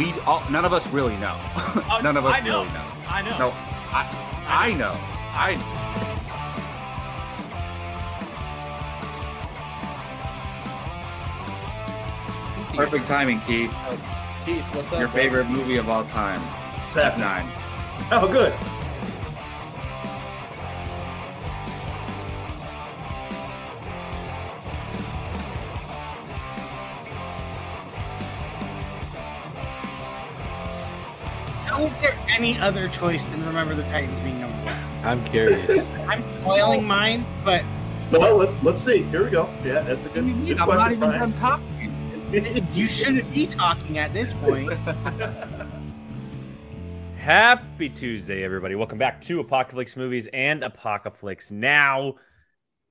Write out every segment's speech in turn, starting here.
We all, none of us really know. Oh, none of us I know. really know. I know. No, I, I know. I. Perfect timing, Keith. Oh, Keith, what's up? Your bro? favorite movie of all time, What's F9. Oh, good. Other choice than Remember the Titans being number one? I'm curious. I'm spoiling mine, but Well, let's let's see. Here we go. Yeah, that's a good, good I'm not question, even Brian. done talking. you shouldn't be talking at this point. Happy Tuesday, everybody. Welcome back to Apocalypse Movies and Apocalypse Now,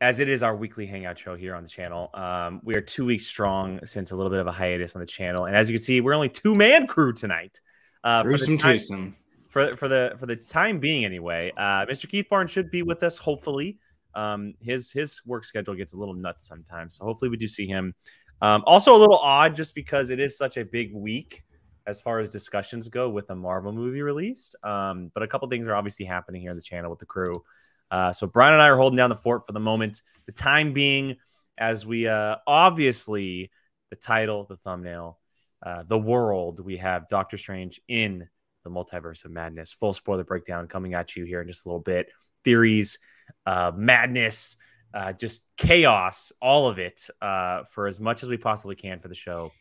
as it is our weekly hangout show here on the channel. Um, we are two weeks strong since a little bit of a hiatus on the channel. And as you can see, we're only two man crew tonight. Uh, for, Gruesome twosome. For, for the for the time being, anyway. Uh, Mr. Keith Barnes should be with us, hopefully. Um, his his work schedule gets a little nuts sometimes, so hopefully we do see him. Um, also, a little odd just because it is such a big week as far as discussions go with the Marvel movie released. Um, but a couple things are obviously happening here on the channel with the crew. Uh, so Brian and I are holding down the fort for the moment. The time being, as we uh, obviously the title, the thumbnail, uh, the world, we have Doctor Strange in the Multiverse of Madness. Full spoiler breakdown coming at you here in just a little bit. Theories, uh, madness, uh, just chaos, all of it uh, for as much as we possibly can for the show.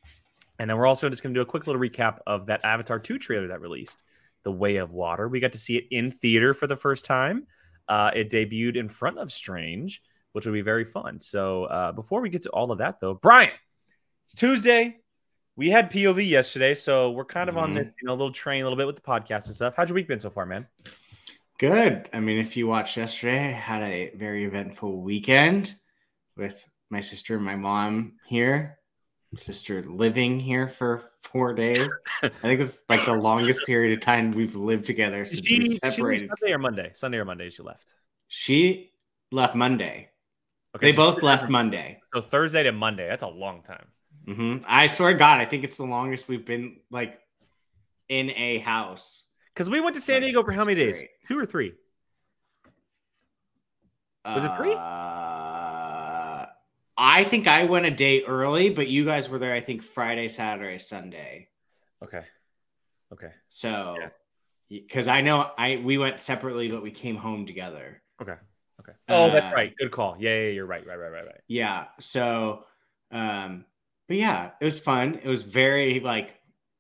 And then we're also just going to do a quick little recap of that Avatar 2 trailer that released, The Way of Water. We got to see it in theater for the first time. Uh, it debuted in front of Strange, which will be very fun. So uh, before we get to all of that, though, Brian, it's Tuesday. We had POV yesterday, so we're kind of on Mhm. this you know little train a little bit with the podcast and stuff. How's your week been so far, man? Good. I mean, if you watched yesterday, I had a very eventful weekend with my sister and my mom here. Sister living here for four days. I think it's like the longest period of time we've lived together since She, we separated. Sunday or Monday? Sunday or Monday she left. She left Monday. Okay, They so- both left Monday. So Thursday to Monday. That's a long time. Hmm I swear to God, I think it's the longest we've been like in a house. Because we went to San Diego for how many days? great. Two or three? Was it three? Uh, I think I went a day early, but you guys were there. I think Friday, Saturday, Sunday. Okay. Okay. So, Yeah. because I know I we went separately, but we came home together. Okay. Okay. Oh, that's Uh, right. Good call. Yeah, yeah, you're right. Right, right, right, right. Yeah. So, um, but yeah, it was fun. It was very like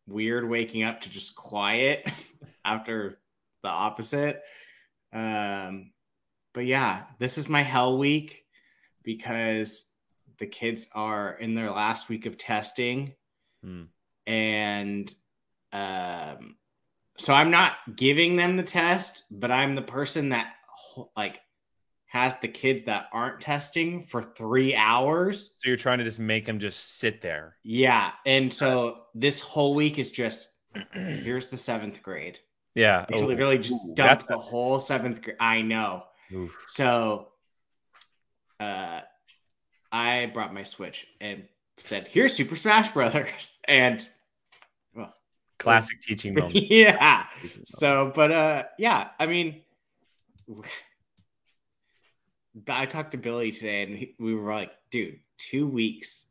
weird waking up to just quiet after the opposite. Um, but yeah, this is my hell week because the kids are in their last week of testing, Hmm. and um, so I'm not giving them the test, but I'm the person that like has the kids that aren't testing for three hours. So you're trying to just make them just sit there. Yeah. And so this whole week is just here's the seventh grade. Yeah. Oh, literally just ooh, dumped the whole seventh grade. I know. oof. So uh I brought my Switch and said, here's Super Smash Brothers. And well, Classic teaching moment. yeah. So, but uh yeah, I mean I talked to Billy today and he, we were like, dude, two weeks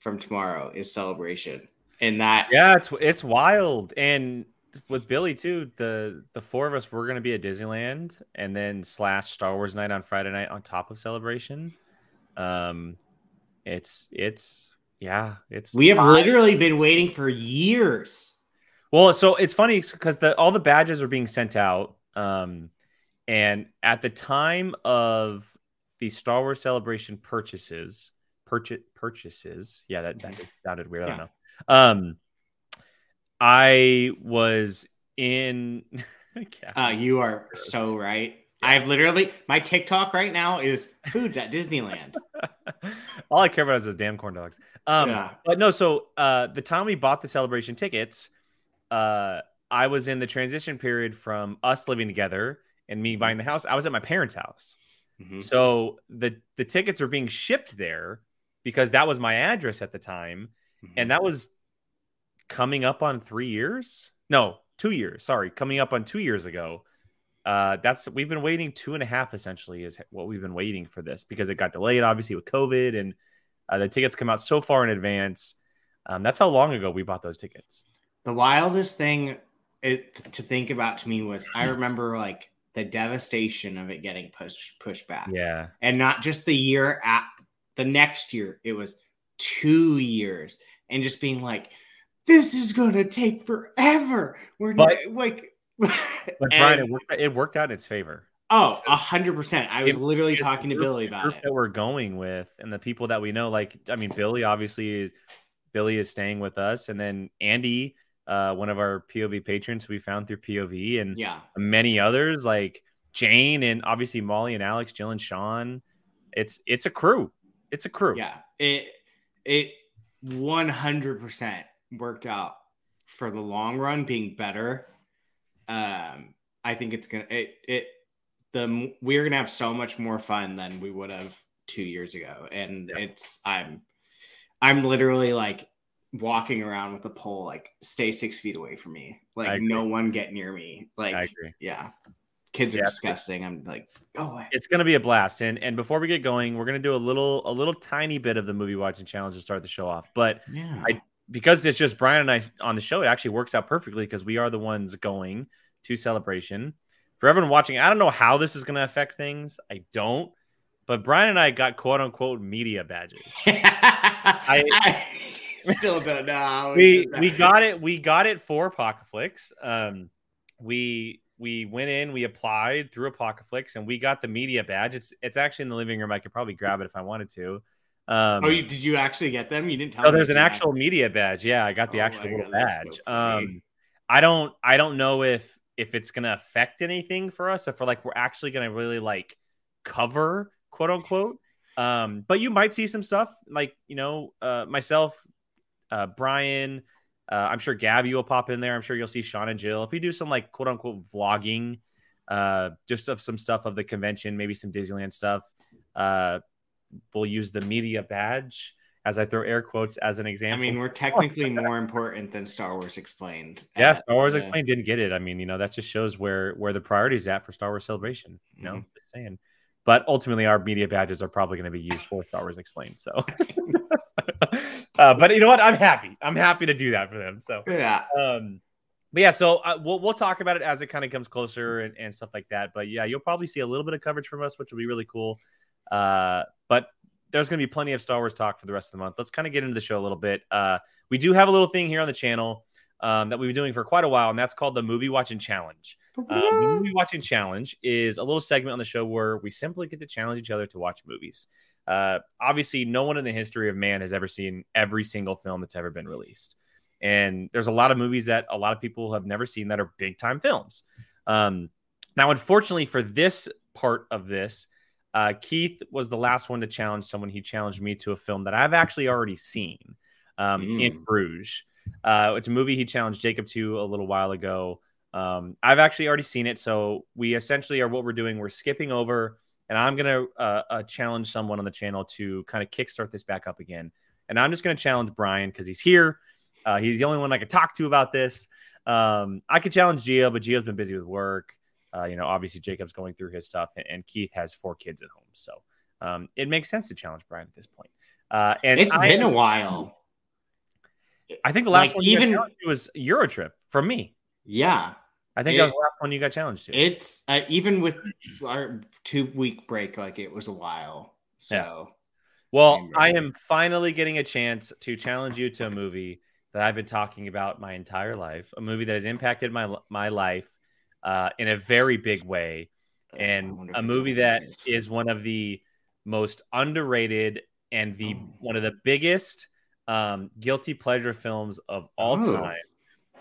from tomorrow is celebration. And that Yeah, it's it's wild. And with Billy too, the the four of us we're gonna be at Disneyland and then slash Star Wars night on Friday night on top of celebration. Um it's it's yeah, it's we have literally been waiting for years. Well, so it's funny because the all the badges are being sent out. Um, and at the time of the Star Wars Celebration purchases, purchase purchases, yeah, that, that sounded weird. I don't know. Um, I was in. Uh, you are so right. I've literally my TikTok right now is foods at Disneyland. all I care about is those damn corn dogs. Um, Yeah. But no, so uh, the time we bought the celebration tickets, uh, I was in the transition period from us living together and me buying the house. I was at my parents' house, Mhm. so the the tickets are being shipped there because that was my address at the time, Mm-hmm. and that was coming up on three years. No, two years. Sorry, coming up on two years ago. Uh, that's we've been waiting two and a half essentially is what we've been waiting for this because it got delayed obviously with COVID and uh, the tickets come out so far in advance. Um, that's how long ago we bought those tickets. The wildest thing it, to think about to me was I remember like the devastation of it getting pushed pushed back. Yeah, and not just the year at the next year. It was two years, and just being like, "This is gonna take forever." We're But- not, like, but Brian, it worked, it worked out in its favor. oh, a hundred percent. I was It- literally talking to Billy about it. that we're going with, and the people that we know. Like, I mean, Billy obviously is Billy is staying with us, and then Andy, uh, one of our POV patrons we found through POV, and Yeah, many others like Jane and obviously Molly and Alex, Jill and Sean. It's it's a crew. It's a crew. yeah. It it one hundred percent worked out for the long run, being better. Um, I think it's gonna it it the we're gonna have so much more fun than we would have two years ago, and Yeah. it's I'm I'm literally like walking around with a pole, like stay six feet away from me, like no one get near me, like I yeah, kids are Yeah. disgusting. I'm like go away. It's gonna be a blast. And and before we get going, we're gonna do a little a little tiny bit of the movie watching challenge to start the show off. But Yeah, I- because it's just Brian and I on the show, it actually works out perfectly because we are the ones going to celebration. For everyone watching, I don't know how this is going to affect things. I don't. But Brian and I got quote unquote media badges. I, still don't know. how We we got it. We got it for Apocalypse. Um, we we went in, we applied through Apocalypse, and we got the media badge. It's it's actually in the living room. I could probably grab it if I wanted to. Um, Oh, you did you actually get them? You didn't tell Oh, there's an actual media badge. Yeah, I got the Oh actual little that's so badge. um, I don't, I don't know if if it's gonna affect anything for us. If we're like we're actually gonna really like cover quote unquote. Um, but you might see some stuff like you know uh, myself, uh, Brian. Uh, I'm sure Gabby will pop in there. I'm sure you'll see Sean and Jill. If we do some like quote unquote vlogging, uh, just of some stuff of the convention, maybe some Disneyland stuff. Uh, we'll use the media badge as I throw air quotes as an example. I mean, we're technically more important than Star Wars Explained. yeah, Star Wars uh, Explained didn't get it. I mean, you know, that just shows where where the priorities at for Star Wars Celebration. You know, Mhm. just saying. But ultimately, our media badges are probably going to be used for Star Wars Explained. So, uh, but you know what? I'm happy. I'm happy to do that for them. So, Yeah. um, but yeah, so uh, we'll we'll talk about it as it kind of comes closer and, and stuff like that. But yeah, you'll probably see a little bit of coverage from us, which will be really cool. Uh, but there's going to be plenty of Star Wars talk for the rest of the month. Let's kind of get into the show a little bit. Uh, we do have a little thing here on the channel um, that we've been doing for quite a while, and that's called the Movie Watching Challenge. Um, the Movie Watching Challenge is a little segment on the show where we simply get to challenge each other to watch movies. Uh, obviously, no one in the history of man has ever seen every single film that's ever been released. And there's a lot of movies that a lot of people have never seen that are big time films. Um, now, unfortunately, for this part of this, uh, Keith was the last one to challenge someone. He challenged me to a film that I've actually already seen um, in Mm. Bruges. Uh, it's a movie he challenged Jacob to a little while ago. Um, I've actually already seen it. So we essentially are what we're doing. We're skipping over, and I'm going to uh, uh, challenge someone on the channel to kind of kickstart this back up again. And I'm just going to challenge Brian because he's here. Uh, he's the only one I could talk to about this. Um, I could challenge Gio, but Gio's been busy with work. Uh, you know, obviously Jacob's going through his stuff, and, and Keith has four kids at home, so um, it makes sense to challenge Brian at this point. Uh, and It's I, been a while. I think the last like, one even- was Eurotrip from me. Yeah. I think It- that was the last one you got challenged to. It's uh, even with our two week break, like it was a while. So Well, I am finally getting a chance to challenge you to a movie that I've been talking about my entire life, a movie that has impacted my my life uh, in a very big way, I and a movie that is. is one of the most underrated and the Oh. one of the biggest um, guilty pleasure films of all Oh. time,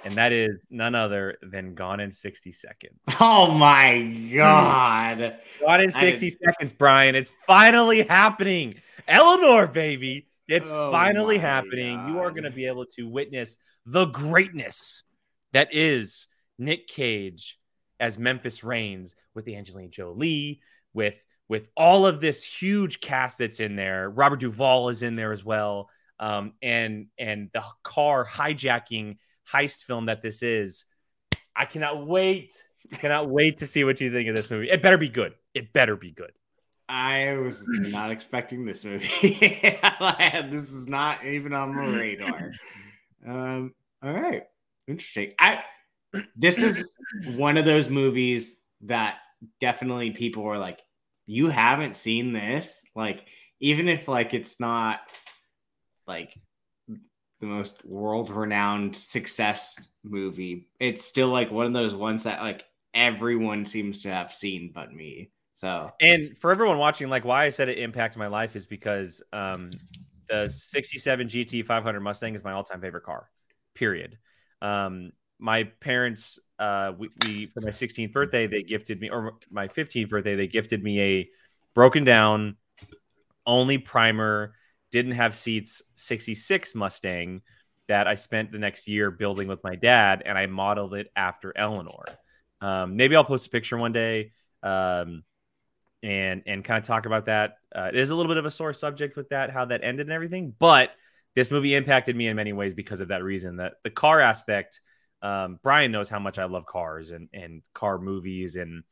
and that is none other than Gone in sixty seconds. Oh my god. Gone in 60 seconds, Brian. It's finally happening. Eleanor, baby. It's Oh finally happening. You are going to be able to witness the greatness that is Nick Cage as Memphis Raines with Angelina Jolie, with with all of this huge cast that's in there. Robert Duvall is in there as well. Um, and and the car hijacking heist film that this is. I cannot wait. Cannot wait to see what you think of this movie. It better be good. It better be good. I was not expecting this movie. this is not even on my radar. Um, all right, interesting. I this is one of those movies that definitely people are like, you haven't seen this, like even if like it's not like the most world renowned success movie, it's still like one of those ones that like everyone seems to have seen but me. So, and for everyone watching, like why I said it impacted my life is because um, the 67 GT 500 Mustang is my all time favorite car, period. Um, my parents, uh, we, we, for my 16th birthday, they gifted me, or my 15th birthday, they gifted me a broken down, only primer, didn't have seats 66 Mustang that I spent the next year building with my dad, and I modeled it after Eleanor. Um, maybe I'll post a picture one day. Um, and and kind of talk about that. Uh, it is a little bit of a sore subject with that, how that ended and everything. But this movie impacted me in many ways because of that reason. That the car aspect, um, Brian knows how much I love cars and and car movies, and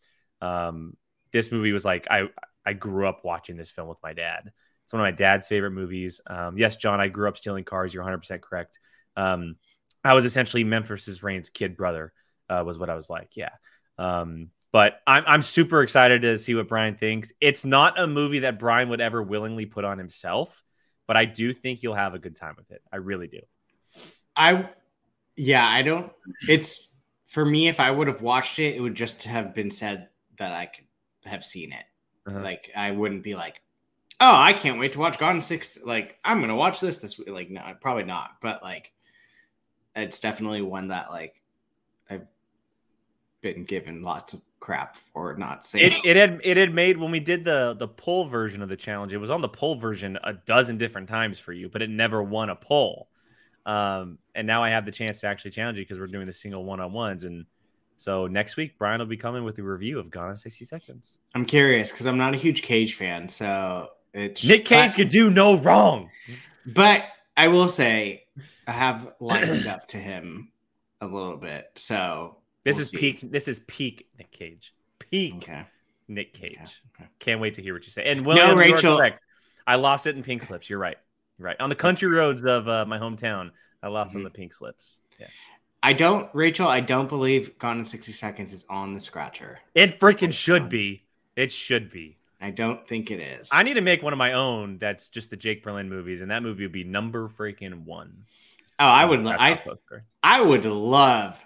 um, this movie was like I I grew up watching this film with my dad. It's one of my dad's favorite movies. Um, yes, John, I grew up stealing cars. You're 100 percent correct. Um, I was essentially Memphis's Raines' kid brother. Uh, was what I was like. Yeah. Um, but I'm I'm super excited to see what Brian thinks. It's not a movie that Brian would ever willingly put on himself, but I do think you'll have a good time with it. I really do. I yeah, I don't it's for me if I would have watched it, it would just have been said that I could have seen it. Uh-huh. Like I wouldn't be like, "Oh, I can't wait to watch Gone 6." Like I'm going to watch this this week. Like no, probably not, but like it's definitely one that like I've been given lots of crap for not saying it, it had it had made when we did the the poll version of the challenge it was on the poll version a dozen different times for you but it never won a poll um and now i have the chance to actually challenge you because we're doing the single one-on-ones and so next week brian will be coming with a review of gone in 60 seconds i'm curious because i'm not a huge cage fan so it's nick cage could do no wrong but i will say i have likened up to him a little bit so this we'll is see. peak. This is peak Nick Cage. Peak okay. Nick Cage. Okay. Okay. Can't wait to hear what you say. And William, no, Rachel. Correct. I lost it in pink slips. You're right. You're right. On the country roads of uh, my hometown, I lost mm-hmm. on the pink slips. Yeah. I don't, Rachel. I don't believe Gone in 60 Seconds is on the scratcher. It freaking should be. It should be. I don't think it is. I need to make one of my own. That's just the Jake Berlin movies, and that movie would be number freaking one. Oh, I would. I, I would love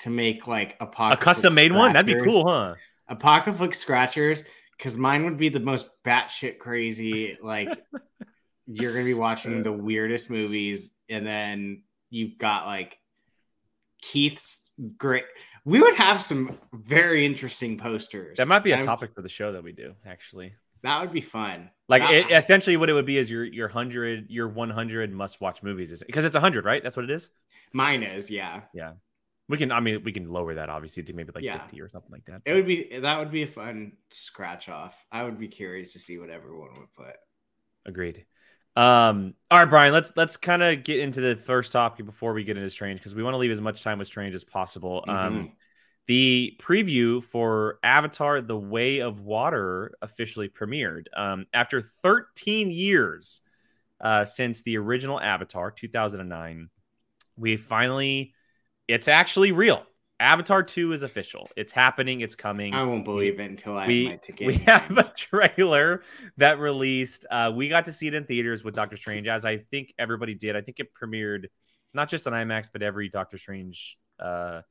to make like a custom made one. That'd be cool, huh? Apocalypse scratchers, because mine would be the most batshit crazy. Like you're gonna be watching the weirdest movies, and then you've got like Keith's great. We would have some very interesting posters. That might be a topic for the show that we do, actually. That would be fun. Like it, essentially, what it would be is your your hundred, your one hundred must watch movies, is because it's hundred, right? That's what it is. Mine is, yeah, yeah. We can, I mean, we can lower that obviously to maybe like yeah. 50 or something like that. It would be, that would be a fun scratch off. I would be curious to see what everyone would put. Agreed. Um, all right, Brian, let's, let's kind of get into the first topic before we get into Strange because we want to leave as much time with Strange as possible. Um, mm-hmm. Um, the preview for Avatar The Way of Water officially premiered. Um, after 13 years uh, since the original Avatar, 2009, we finally it's actually real. Avatar 2 is official. It's happening. It's coming. I won't believe it until I we, have my ticket. We have a trailer that released. Uh, we got to see it in theaters with Doctor Strange, as I think everybody did. I think it premiered not just on IMAX, but every Doctor Strange uh,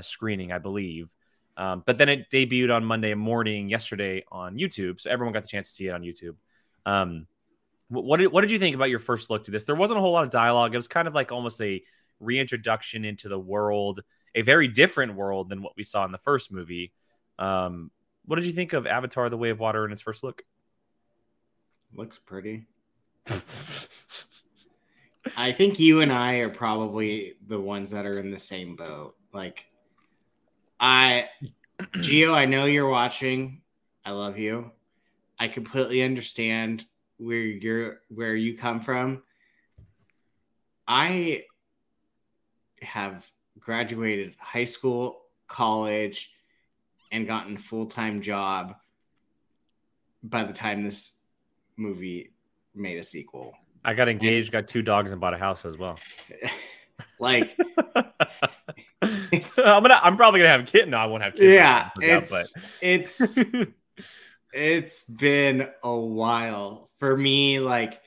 screening, I believe. Um, but then it debuted on Monday morning yesterday on YouTube. So everyone got the chance to see it on YouTube. Um, what did, what did you think about your first look to this? There wasn't a whole lot of dialogue. It was kind of like almost a reintroduction into the world, a very different world than what we saw in the first movie. Um, what did you think of Avatar: The Way of Water in its first look? Looks pretty. I think you and I are probably the ones that are in the same boat. Like, I, Geo, I know you're watching. I love you. I completely understand where you're where you come from. I have graduated high school, college, and gotten a full time job by the time this movie made a sequel. I got engaged, got two dogs, and bought a house as well. Like, I'm gonna. I'm probably gonna have a kid. No, I won't have kids. yeah, it's out, it's it's been a while for me. Like,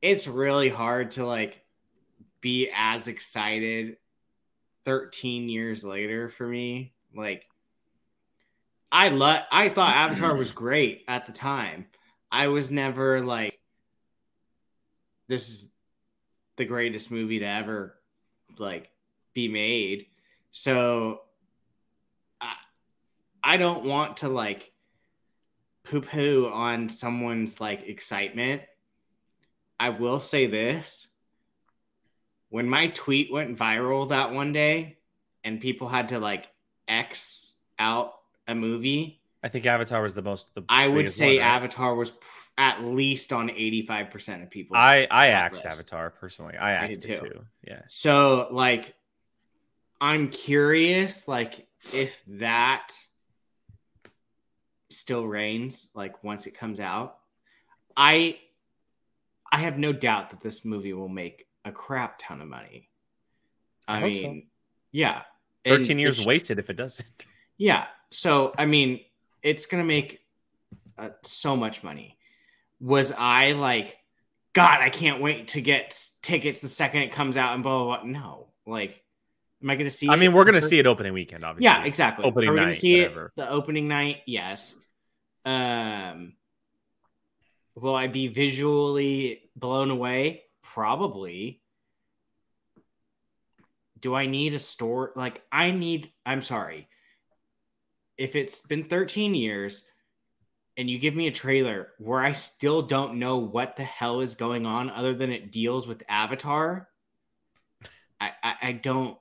it's really hard to like be as excited 13 years later for me. Like, I love. I thought Avatar was great at the time. I was never like, this is the greatest movie to ever like be made. So I, I don't want to like poo poo on someone's like excitement. I will say this when my tweet went viral that one day and people had to like X out a movie, I think Avatar was the most. The I would say one, right? Avatar was p- at least on 85% of people. I I axed Avatar personally. I I axed it too. too. Yeah. So like I'm curious like if that still reigns like once it comes out. I I have no doubt that this movie will make a crap ton of money. I, I hope so. mean, yeah. And 13 years wasted if it doesn't. yeah. So, I mean, it's going to make uh, so much money. Was I like, God, I can't wait to get tickets the second it comes out and blah, blah, blah. No. Like, am I going to see I mean, we're gonna first- see it opening weekend, obviously. Yeah, exactly. Opening Are we gonna night, see whatever. it the opening night? Yes. Um, will I be visually blown away? Probably. Do I need a store? Like, I need. I'm sorry. If it's been 13 years and you give me a trailer where I still don't know what the hell is going on other than it deals with Avatar, I, I, I don't.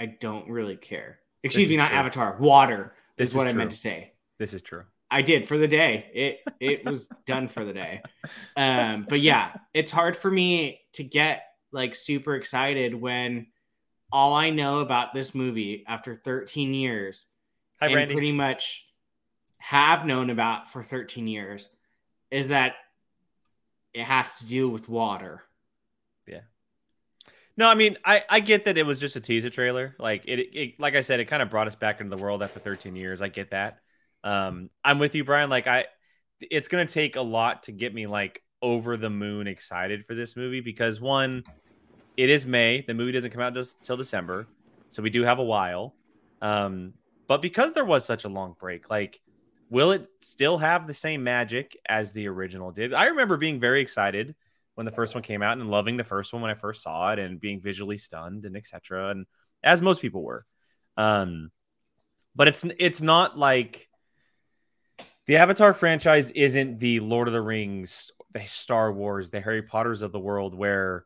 I don't really care. Excuse me, is not true. Avatar. Water. This is what is I meant to say. This is true. I did for the day. It it was done for the day. Um, but yeah, it's hard for me to get like super excited when all I know about this movie after 13 years Hi, and Brandy. pretty much have known about for 13 years is that it has to do with water. Yeah. No, I mean, I, I get that it was just a teaser trailer. Like it, it like I said, it kind of brought us back into the world after 13 years. I get that. Um, I'm with you, Brian. Like I, it's gonna take a lot to get me like over the moon excited for this movie because one, it is May. The movie doesn't come out just till December, so we do have a while. Um, but because there was such a long break, like, will it still have the same magic as the original did? I remember being very excited when the first one came out and loving the first one when I first saw it and being visually stunned and etc. And as most people were, um, but it's it's not like the Avatar franchise isn't the Lord of the Rings, the Star Wars, the Harry Potters of the world where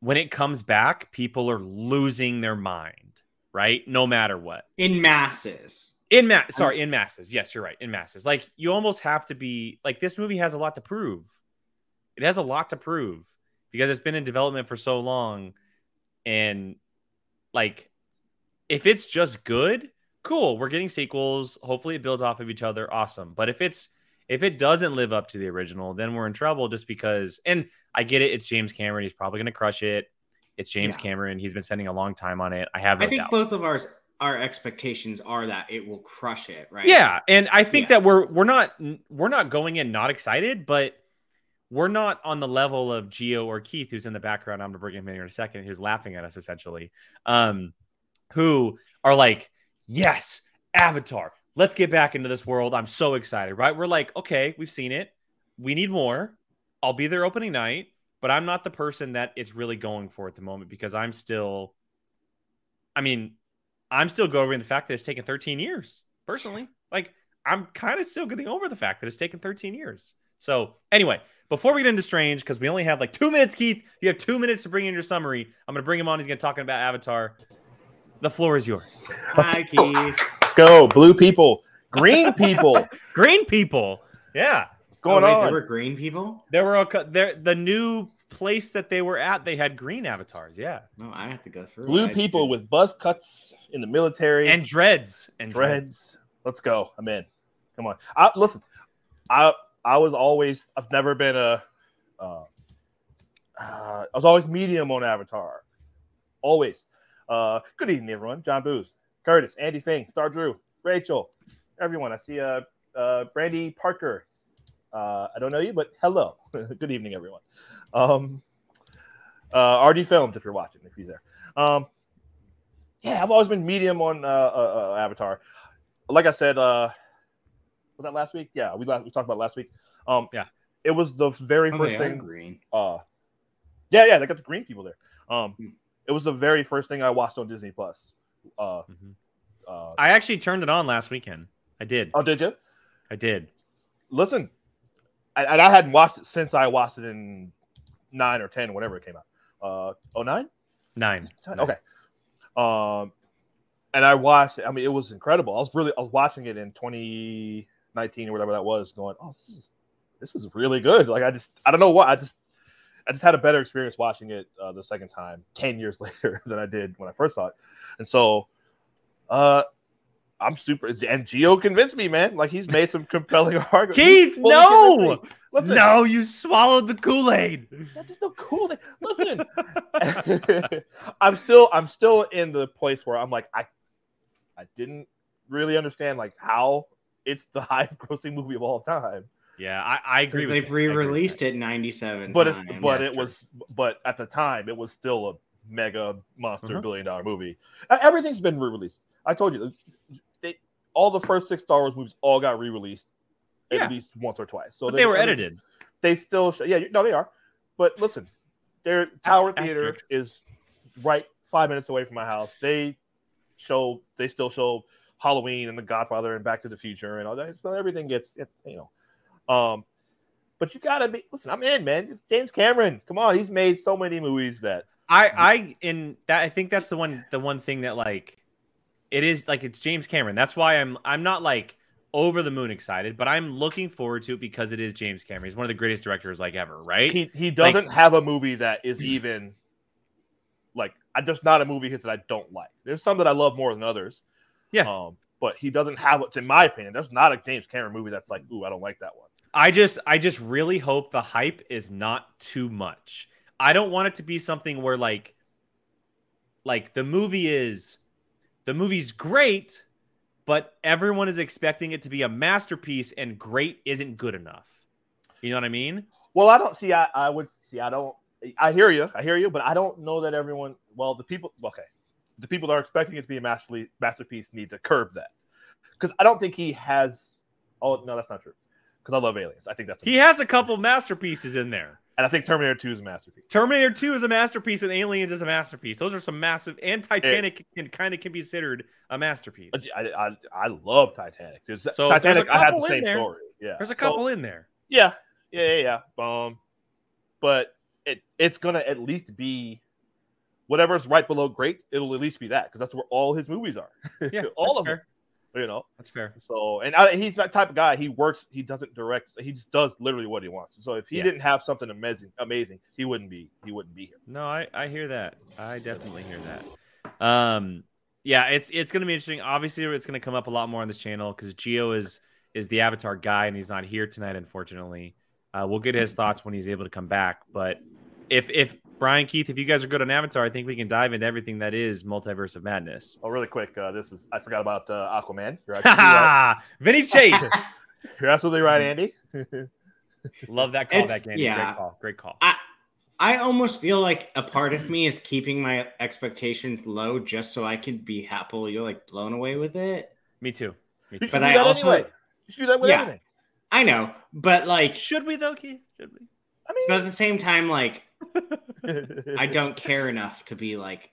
when it comes back, people are losing their mind, right? No matter what. In masses. In mass, sorry, in masses. Yes, you're right. In masses, like you almost have to be like this movie has a lot to prove. It has a lot to prove because it's been in development for so long, and like if it's just good, cool. We're getting sequels. Hopefully, it builds off of each other. Awesome. But if it's if it doesn't live up to the original, then we're in trouble. Just because, and I get it. It's James Cameron. He's probably going to crush it. It's James Yeah. Cameron. He's been spending a long time on it. I have no I think doubt. both of ours our expectations are that it will crush it, right? Yeah, and I think Yeah. that we're we're not we're not going in not excited, but we're not on the level of Geo or Keith, who's in the background. I'm gonna bring him in here in a second. Who's laughing at us essentially, um, who are like, yes, Avatar. Let's get back into this world. I'm so excited, right? We're like, okay, we've seen it. We need more. I'll be there opening night, but I'm not the person that it's really going for at the moment because I'm still. I mean, I'm still going over the fact that it's taken 13 years. Personally, like I'm kind of still getting over the fact that it's taken 13 years. So anyway, before we get into Strange, because we only have like two minutes, Keith, you have two minutes to bring in your summary. I'm gonna bring him on. He's gonna talk about Avatar. The floor is yours. Hi, Keith. Let's go, blue people, green people. Green people. Yeah. What's going oh, wait, on? There were green people. There were a, cou- there the new place that they were at, they had green avatars. Yeah, No, I have to go through. Blue. I people with buzz cuts in the military and dreads and dreads. dreads. Let's go. I'm in. Come on. I, listen, I I was always I've never been a uh, uh, I was always medium on Avatar. Always. Uh, good evening, everyone. John Booz, Curtis, Andy Fink, Star Drew, Rachel, everyone. I see uh, uh Brandy Parker. Uh, I don't know you, but hello. good evening, everyone. Um, uh, RD Films, if you're watching, if he's there. Um, yeah, I've always been medium on uh, uh, uh, Avatar. Like I said, uh, was that last week? Yeah, we last, we talked about it last week. Um, Yeah. it was the very Oh, first thing. green. Uh, yeah, yeah, they got the green people there. Um, Hmm. It was the very first thing I watched on Disney Plus. Uh, Mhm. uh, I actually turned it on last weekend. I did. oh, did you? I did. Listen, I, and I hadn't watched it since I watched it in nine or ten, whatever it came out. Uh, oh nine. Nine. Okay. Um, and I watched. It. I mean, it was incredible. I was really, I was watching it in 2019 or whatever that was, going, "Oh, this is, this is really good." Like, I just, I don't know what, I just, I just had a better experience watching it uh, the second time, ten years later, than I did when I first saw it. And so, uh, I'm super. And Geo convinced me, man. Like, he's made some compelling arguments. Keith, no! Listen, No, you swallowed the Kool Aid. that's just so cool. That, listen, I'm still I'm still in the place where I'm like I I didn't really understand like how it's the highest grossing movie of all time. Yeah, I, I agree. They've that. I agree with re-released it 97 But it's times. but it was but at the time it was still a mega monster Mhm. billion dollar movie. Everything's been re-released. I told you they, all the first six Star Wars movies all got re-released Yeah. at least once or twice. So But they were every- edited. they still show, yeah no they are but listen their tower Asterisk. theater is right five minutes away from my house they show they still show halloween and the godfather and back to the future and all that so everything gets it's you know um but you gotta be listen i'm in man it's james cameron come on he's made so many movies that I I in that I think that's the one the one thing that like it is like it's James Cameron. That's why I'm I'm not like over the moon excited, but I'm looking forward to it because it is James Cameron. He's one of the greatest directors like ever, right? he, he doesn't have a movie that is even like I just not a movie hit that I don't like. There's some that I love more than others. Yeah. Um, but he doesn't have it, in my opinion. There's not a James Cameron movie that's like, ooh, I don't like that one. I just I just really hope the hype is not too much. I don't want it to be something where like like the movie is the movie's great, but everyone is expecting it to be a masterpiece and great isn't good enough. You know what I mean? Well, I don't see. I, I would see. I don't. I hear you. I hear you, but I don't know that everyone. Well, the people. Okay, the people that are expecting it to be a masterpiece masterpiece need to curb that because I don't think he has. Oh no, that's not true. Because I love aliens. I think that's. He has a couple masterpieces in there. and I think Terminator Two is a masterpiece. Terminator 2 is a masterpiece and Aliens is a masterpiece. Those are some massive and Titanic can kind of can be considered a masterpiece. I, I, I love Titanic. There's, So Titanic, I couple the same there. story. Yeah, There's a So- couple in there. yeah, yeah, yeah, yeah. Um, but it it's gonna at least be whatever's right below great. It'll at least be that because that's where all his movies are. Yeah, all of fair. them. You know. That's fair. So, and I, he's that type of guy. He works. He doesn't direct. He just does literally what he wants. So, if he Yeah. didn't have something amazing, amazing, he wouldn't be. He wouldn't be here. No, I I hear that. I definitely hear that. Um, yeah, it's it's gonna be interesting. Obviously, it's gonna come up a lot more on this channel because Geo is is the Avatar guy and he's not here tonight, unfortunately. Uh, we'll get his thoughts when he's able to come back. But if if Brian Keith, if you guys are good on Avatar, I think we can dive into everything that is Multiverse of Madness. Oh, really quick. Uh, this is. I forgot about uh, Aquaman. You're right. Vinny Chase. You're absolutely right, Andy. Love that call It's- back, Andy. yeah. Great call. Great call. I I almost feel like a part of me is keeping my expectations low just so I can be happy. You're like blown away with it. Me too. Me too. But I also- anyway. You should do that with Yeah. everything. I know, but like, Should we though, Keith? Should we? I mean, but at the same time, like, I don't care enough to be like,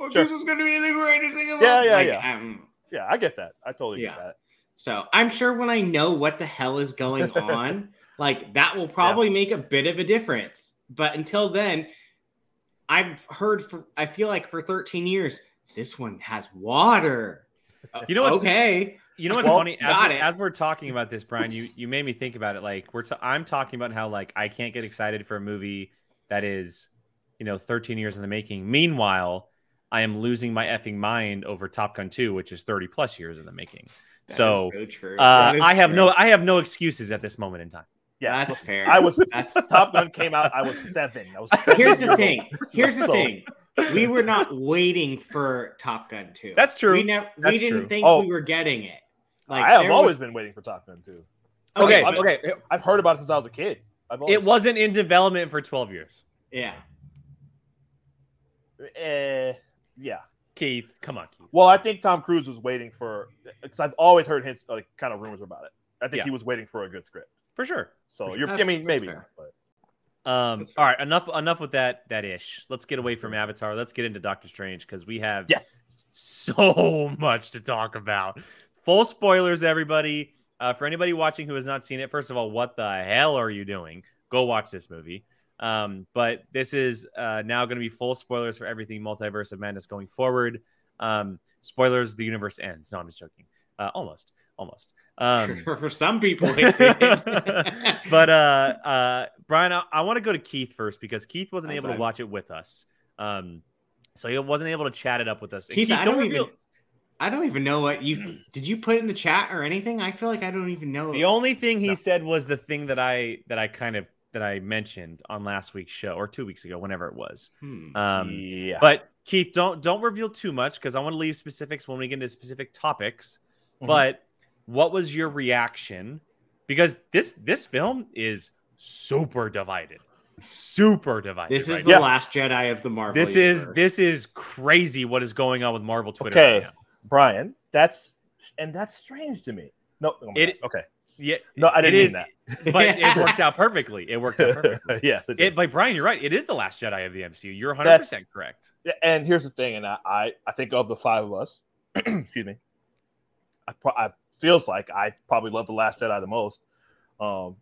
oh, Sure. this is gonna be the greatest thing of Yeah, all. yeah, like, yeah. um, Yeah, I get that. I totally Yeah. get that. So I'm sure when I know what the hell is going on, like that will probably make a bit of a difference. But until then, I've heard for I feel like for 13 years, this one has water. You know what's- okay. You know what's Well, funny? As we're, as we're talking about this, Brian, you you made me think about it. Like we're t- I'm talking about how like I can't get excited for a movie that is, you know, 13 years in the making. Meanwhile, I am losing my effing mind over Top Gun 2, which is 30 plus years in the making. That so, so true. uh, I have true. no I have no excuses at this moment in time. Yeah, That's fair. I was That's Top Gun came out. I was seven. I was seven here's the years thing. Here's the So- thing. We were not waiting for Top Gun 2. That's true. We never we didn't true. think Oh. we were getting it. Like I have always was- been waiting for Top Gun too. Okay, I mean, okay. I've heard about it since I was a kid. Always, It wasn't in development for 12 years. Yeah. Eh, yeah. Keith, come on, Keith. Well, I think Tom Cruise was waiting for because I've always heard hints, like kind of rumors about it. I think Yeah. he was waiting for a good script. For sure. So For sure. you're, I That's- mean, maybe. fair. But Um, all right, enough enough with that that ish. Let's get away from Avatar. Let's get into Doctor Strange because we have yes, so much to talk about. Full spoilers, everybody. Uh, for anybody watching who has not seen it, first of all, what the hell are you doing? Go watch this movie. Um, but this is uh, now going to be full spoilers for everything Multiverse of Madness going forward. Um, spoilers: the universe ends. No, I'm just joking. Uh, almost, almost. Um, for, some people, but uh, uh, Brian, I, I want to go to Keith first because Keith wasn't That's able to watch it with us. Um, so he wasn't able to chat it up with us. Keith, I don't don't reveal- even. I don't even know what you did. You put in the chat or anything? I feel like I don't even know. The only thing he No. said was the thing that I that I kind of that I mentioned on last week's show or two weeks ago, whenever it was. Hmm. Um, yeah. But Keith, don't don't reveal too much because I want to leave specifics when we get into specific topics. Mhm. But what was your reaction? Because this this film is super divided, super divided. this is right the Yeah. last Jedi of the Marvel. This is this is crazy. What is going on with Marvel Twitter? Okay. Right now. Brian, that's and that's strange to me. No, oh It- God. okay. Yeah, No, I didn't it mean that. but it worked out perfectly. It worked out perfectly. yes, it It, but Brian, you're right. It is the last Jedi of the MCU. You're 100 percent correct. Yeah, and here's the thing, and I, I, I think of the five of us, excuse me, I, I feels like I probably love the Last Jedi the most. Um,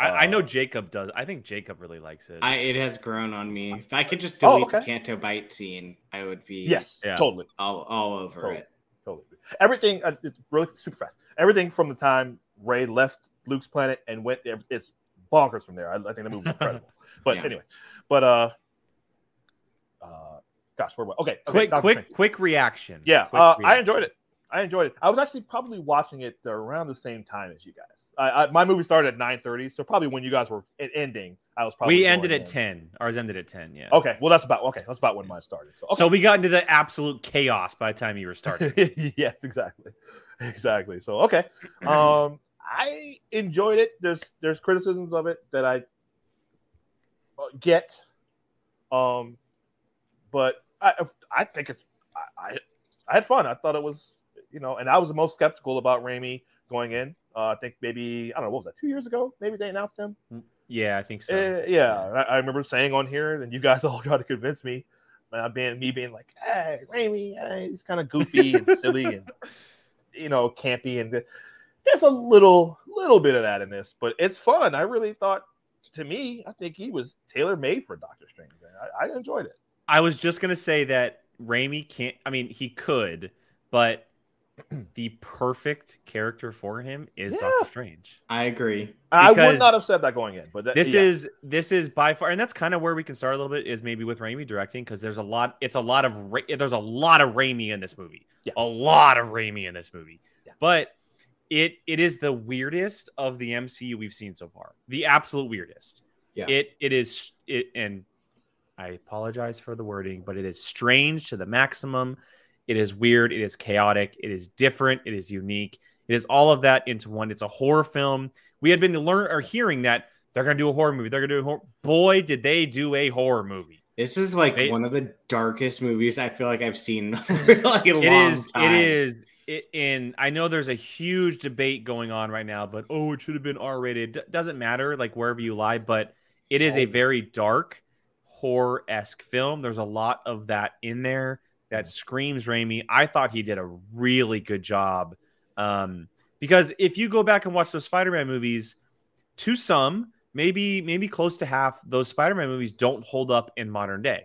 I, I know Uh, Jacob does. I think Jacob really likes it. I, it has grown on me. If I could just Oh, delete okay. the Canto Bight scene, I would be yes, Yeah. totally, all, all over Totally. it. totally. Everything, uh, it's really super fast. Everything from the time Rey left Luke's planet and went, it's bonkers from there. I, I think the movie was incredible. But Yeah. anyway, but uh, uh, gosh, where was okay? okay quick, Doctor quick, Strange. quick reaction. Yeah, Quick uh, I enjoyed it. I enjoyed it. I was actually probably watching it around the same time as you guys. I, I, my movie started at nine thirty, so probably when you guys were ending, I was probably. We ended at in. 10. Ours ended at 10. Yeah. Okay, well that's about okay. That's about when mine started. So, So we got into the absolute chaos by the time you were starting. yes, exactly, exactly. So okay, um, I enjoyed it. There's there's criticisms of it that I uh, get, um, but I I think it's I, I I had fun. I thought it was you know, and I was the most skeptical about Raimi going in. Uh, I think maybe I don't know what was that two years ago. Maybe they announced him. yeah, I think so. Uh, yeah, I, I remember saying on here, and you guys all tried to convince me. Uh, being me being like, "Hey, Raimi, hey, he's kind of goofy and silly and you know campy," and th- there's a little little bit of that in this, but it's fun. I really thought, to me, I think he was tailor made for Doctor Strange. I, I enjoyed it. I was just gonna say that Raimi can't. I mean, he could, but the perfect character for him is Yeah. Doctor Strange. I agree. I would not have said that going in, but that, This yeah. is this is by far, and that's kind of where we can start a little bit. Is maybe with Raimi directing because there's a lot. It's a lot of there's a lot of Raimi in this movie. Yeah. A lot of Raimi in this movie. Yeah. But it it is the weirdest of the MCU we've seen so far. The absolute weirdest. Yeah. It it is it and I apologize for the wording, but it is strange to the maximum. It is weird. It is chaotic. It is different. It is unique. It is all of that into one. It's a horror film. We had been learn or hearing that they're going to do a horror movie. They're going to do a horror. Boy, did they do a horror movie! This is like They- one of the darkest movies I feel like I've seen like a long It is. time. It is. It, and I know there's a huge debate going on right now, but oh, it should have been R-rated. D- doesn't matter, like wherever you lie, but it is a oh. very dark horror esque film. There's a lot of that in there that screams Raimi. I thought he did a really good job. Um, because if you go back and watch those Spider-Man movies, to some, maybe maybe close to half, those Spider-Man movies don't hold up in modern day.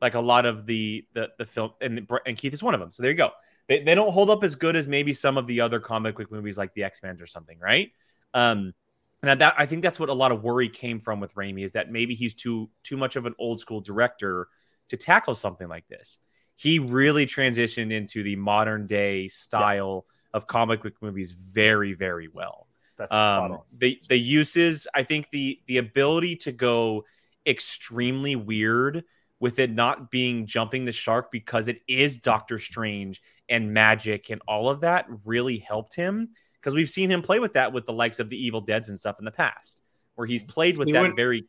Like a lot of the the the film, and and Keith is one of them. So there you go. They, they don't hold up as good as maybe some of the other comic book movies like the X Men or something, right? Um, And that I think that's what a lot of worry came from with Raimi is that maybe he's too too much of an old school director to tackle something like this. He really transitioned into the modern day style of comic book movies very very well. That's Um, the the uses, I think the the ability to go extremely weird with it not being jumping the shark because it is Doctor Strange and magic and all of that really helped him because we've seen him play with that with the likes of the Evil Deads and stuff in the past, where he's played with He that very.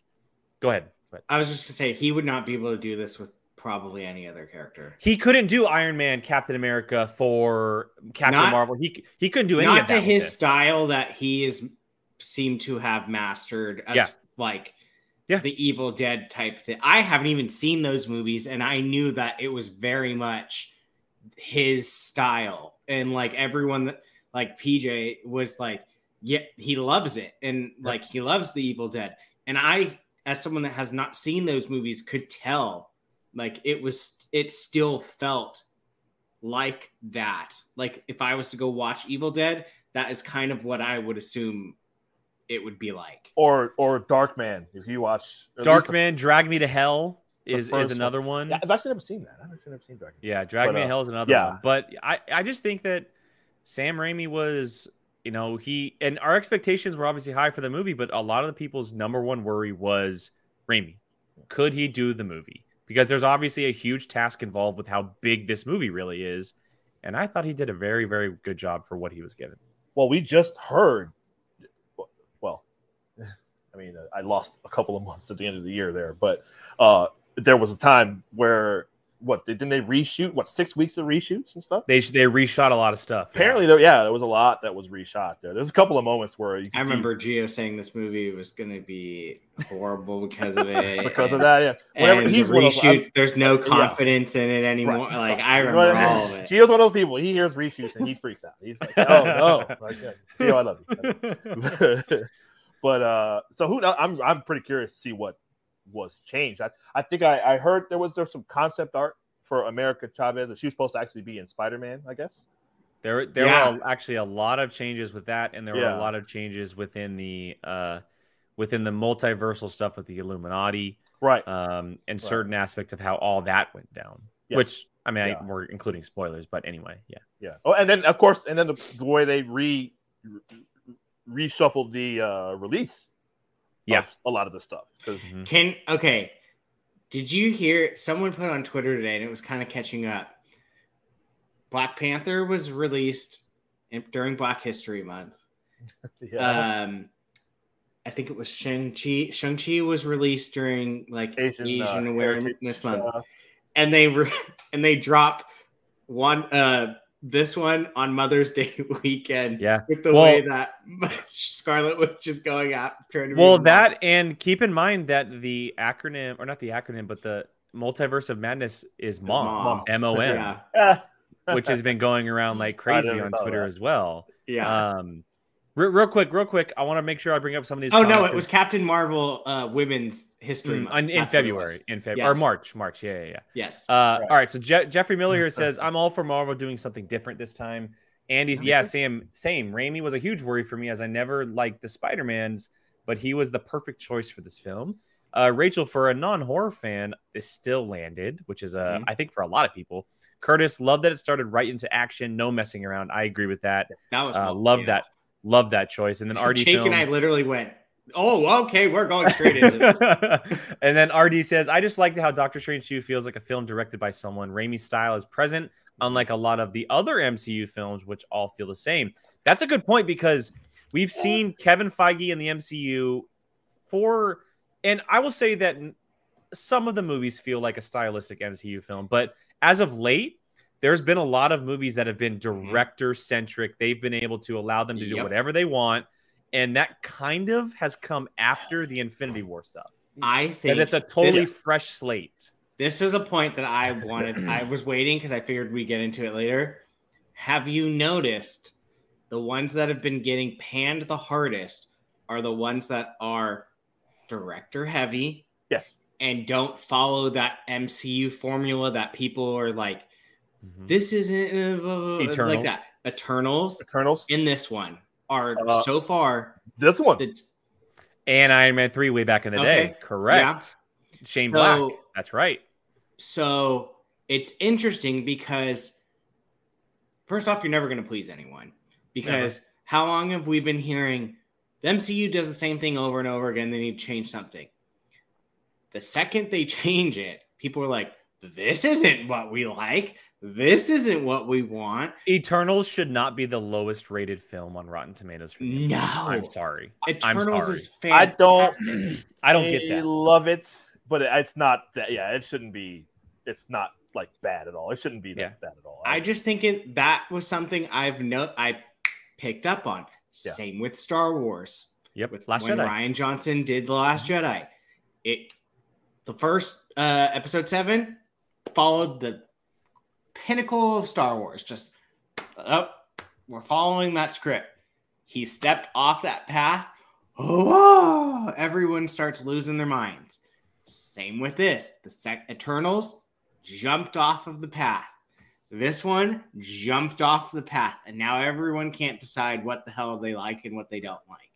Go ahead. Go ahead. I was just gonna say he would not be able to do this with probably any other character. He couldn't do Iron Man, Captain America, Thor, Captain Not- Marvel. He he couldn't do any not of that. to his style that he is seemed to have mastered as Yeah. like Yeah. the evil dead type thing i haven't even seen those movies and i knew that it was very much his style and like everyone that like pj was like yeah he loves it and like he loves the evil dead and i as someone that has not seen those movies could tell like it was it still felt like that like if i was to go watch evil dead that is kind of what i would assume it would be like Or or Darkman, If you watch Darkman, the- Drag Me to Hell is is another one. Yeah, I've actually never seen that. I've actually never seen Darkman. Yeah, Drag But, Me to uh, Hell is another yeah. one. But I, I just think that Sam Raimi was, you know, he and our expectations were obviously high for the movie, but a lot of the people's number one worry was Raimi. Could he do the movie? Because there's obviously a huge task involved with how big this movie really is. And I thought he did a very, very good job for what he was given. Well, we just heard. Well, I mean, I lost a couple of months at the end of the year there, but uh, there was a time where what didn't they reshoot? What six weeks of reshoots and stuff? They they reshot a lot of stuff. yeah. Apparently, there, yeah, there was a lot that was reshot there. There's a couple of moments where you can i see- remember Gio saying this movie was going to be horrible because of it because of that. Yeah, whenever and he's the one of there's no confidence in it anymore. Right. Like I remember one of- all of it. Gio's one of those people. He hears reshoots and he freaks out. He's like, "Oh no!" Like, yeah, Gio, I love you. but uh, so who? I'm I'm pretty curious to see what was changed. I, I think I, I heard there was there some concept art for America Chavez that she was supposed to actually be in Spider Man. I guess. There, there Yeah. were actually a lot of changes with that, and there were a lot of changes within the uh, within the multiversal stuff with the Illuminati, Right. um, and certain aspects of how all that went down. Yeah. Which I mean, Yeah. I, we're including spoilers, but anyway, yeah. yeah. Oh, and then of course, and then the, the way they re reshuffled the uh, release. Yeah. of a lot of the stuff. 'Cause- Mhm. Can okay. Did you hear someone put on Twitter today and it was kind of catching up? Black Panther was released in, during Black History Month. yeah. Um I think it was Shang-Chi. Shang-Chi was released during like Asian, Asian, uh, Awareness Heritage, Month. uh, and they re- and they drop one uh this one on Mother's Day weekend Yeah. with the Well- way that Scarlett was just going out trying to Well, a mom. that and keep in mind that the acronym, or not the acronym, but the multiverse of madness is mom, mom. M O M, yeah yeah. which has been going around like crazy on Twitter that. as well. yeah Um, re- real quick, real quick, I want to make sure I bring up some of these. oh no it was Captain Marvel uh women's history Mm, month. on- in That's what it February, in February or March, March. Yeah, yeah, yeah. yes Uh, Right. All right. So Je- Jeffrey Miller here says, "I'm all for Marvel doing something different this time." Andy's, yeah, same, same. Raimi was a huge worry for me as I never liked the Spider Mans, but he was the perfect choice for this film. Uh, Rachel, for a non-horror fan, this still landed, which is, uh, Mhm. I think, for a lot of people. Curtis, love that it started right into action, no messing around. I agree with that. that was Uh, love that, love that choice. And then RD Jake and I literally went oh okay we're going straight into this and then RD says, I just like how Doctor Strange 2 feels like a film directed by someone. Raimi's style is present, unlike a lot of the other MCU films, which all feel the same. That's a good point because we've seen Kevin Feige in the MCU for, and I will say that some of the movies feel like a stylistic MCU film, but as of late, there's been a lot of movies that have been mm-hmm. director centric. They've been able to allow them to do Yep. whatever they want. And that kind of has come after the Infinity War stuff. I think it's a totally this- fresh slate. This is a point that I wanted. I was waiting because I figured we'd get into it later. Have you noticed the ones that have been getting panned the hardest are the ones that are director heavy Yes. and don't follow that MCU formula that people are like, this isn't uh, blah, blah, blah," like that. Eternals Eternals. in this one are Uh, so far This one. the and Iron Man 3 way back in the Okay. day. Correct. Shane So- Black. That's right. So it's interesting because first off, you're never going to please anyone because how long have we been hearing the MCU does the same thing over and over again? They need to change something. The second they change it, people are like, "This isn't what we like. This isn't what we want." Eternals should not be the lowest rated film on Rotten Tomatoes for me. No. I'm sorry. I'm Eternals sorry. is I don't- I don't get that. love it, but it's not that. Yeah, it shouldn't be. It's not like bad at all. It shouldn't be that bad at all. I just think it that was something I've no I picked up on. Yeah. Same with Star Wars. Yep. With Last when Jedi. Rian Johnson did the Last Jedi, it the first uh, episode seven followed the pinnacle of Star Wars. Just up, we're following that script. He stepped off that path. Oh, everyone starts losing their minds. Same with this. The sec- Eternals jumped off of the path. This one jumped off the path, and now everyone can't decide what the hell they like and what they don't like.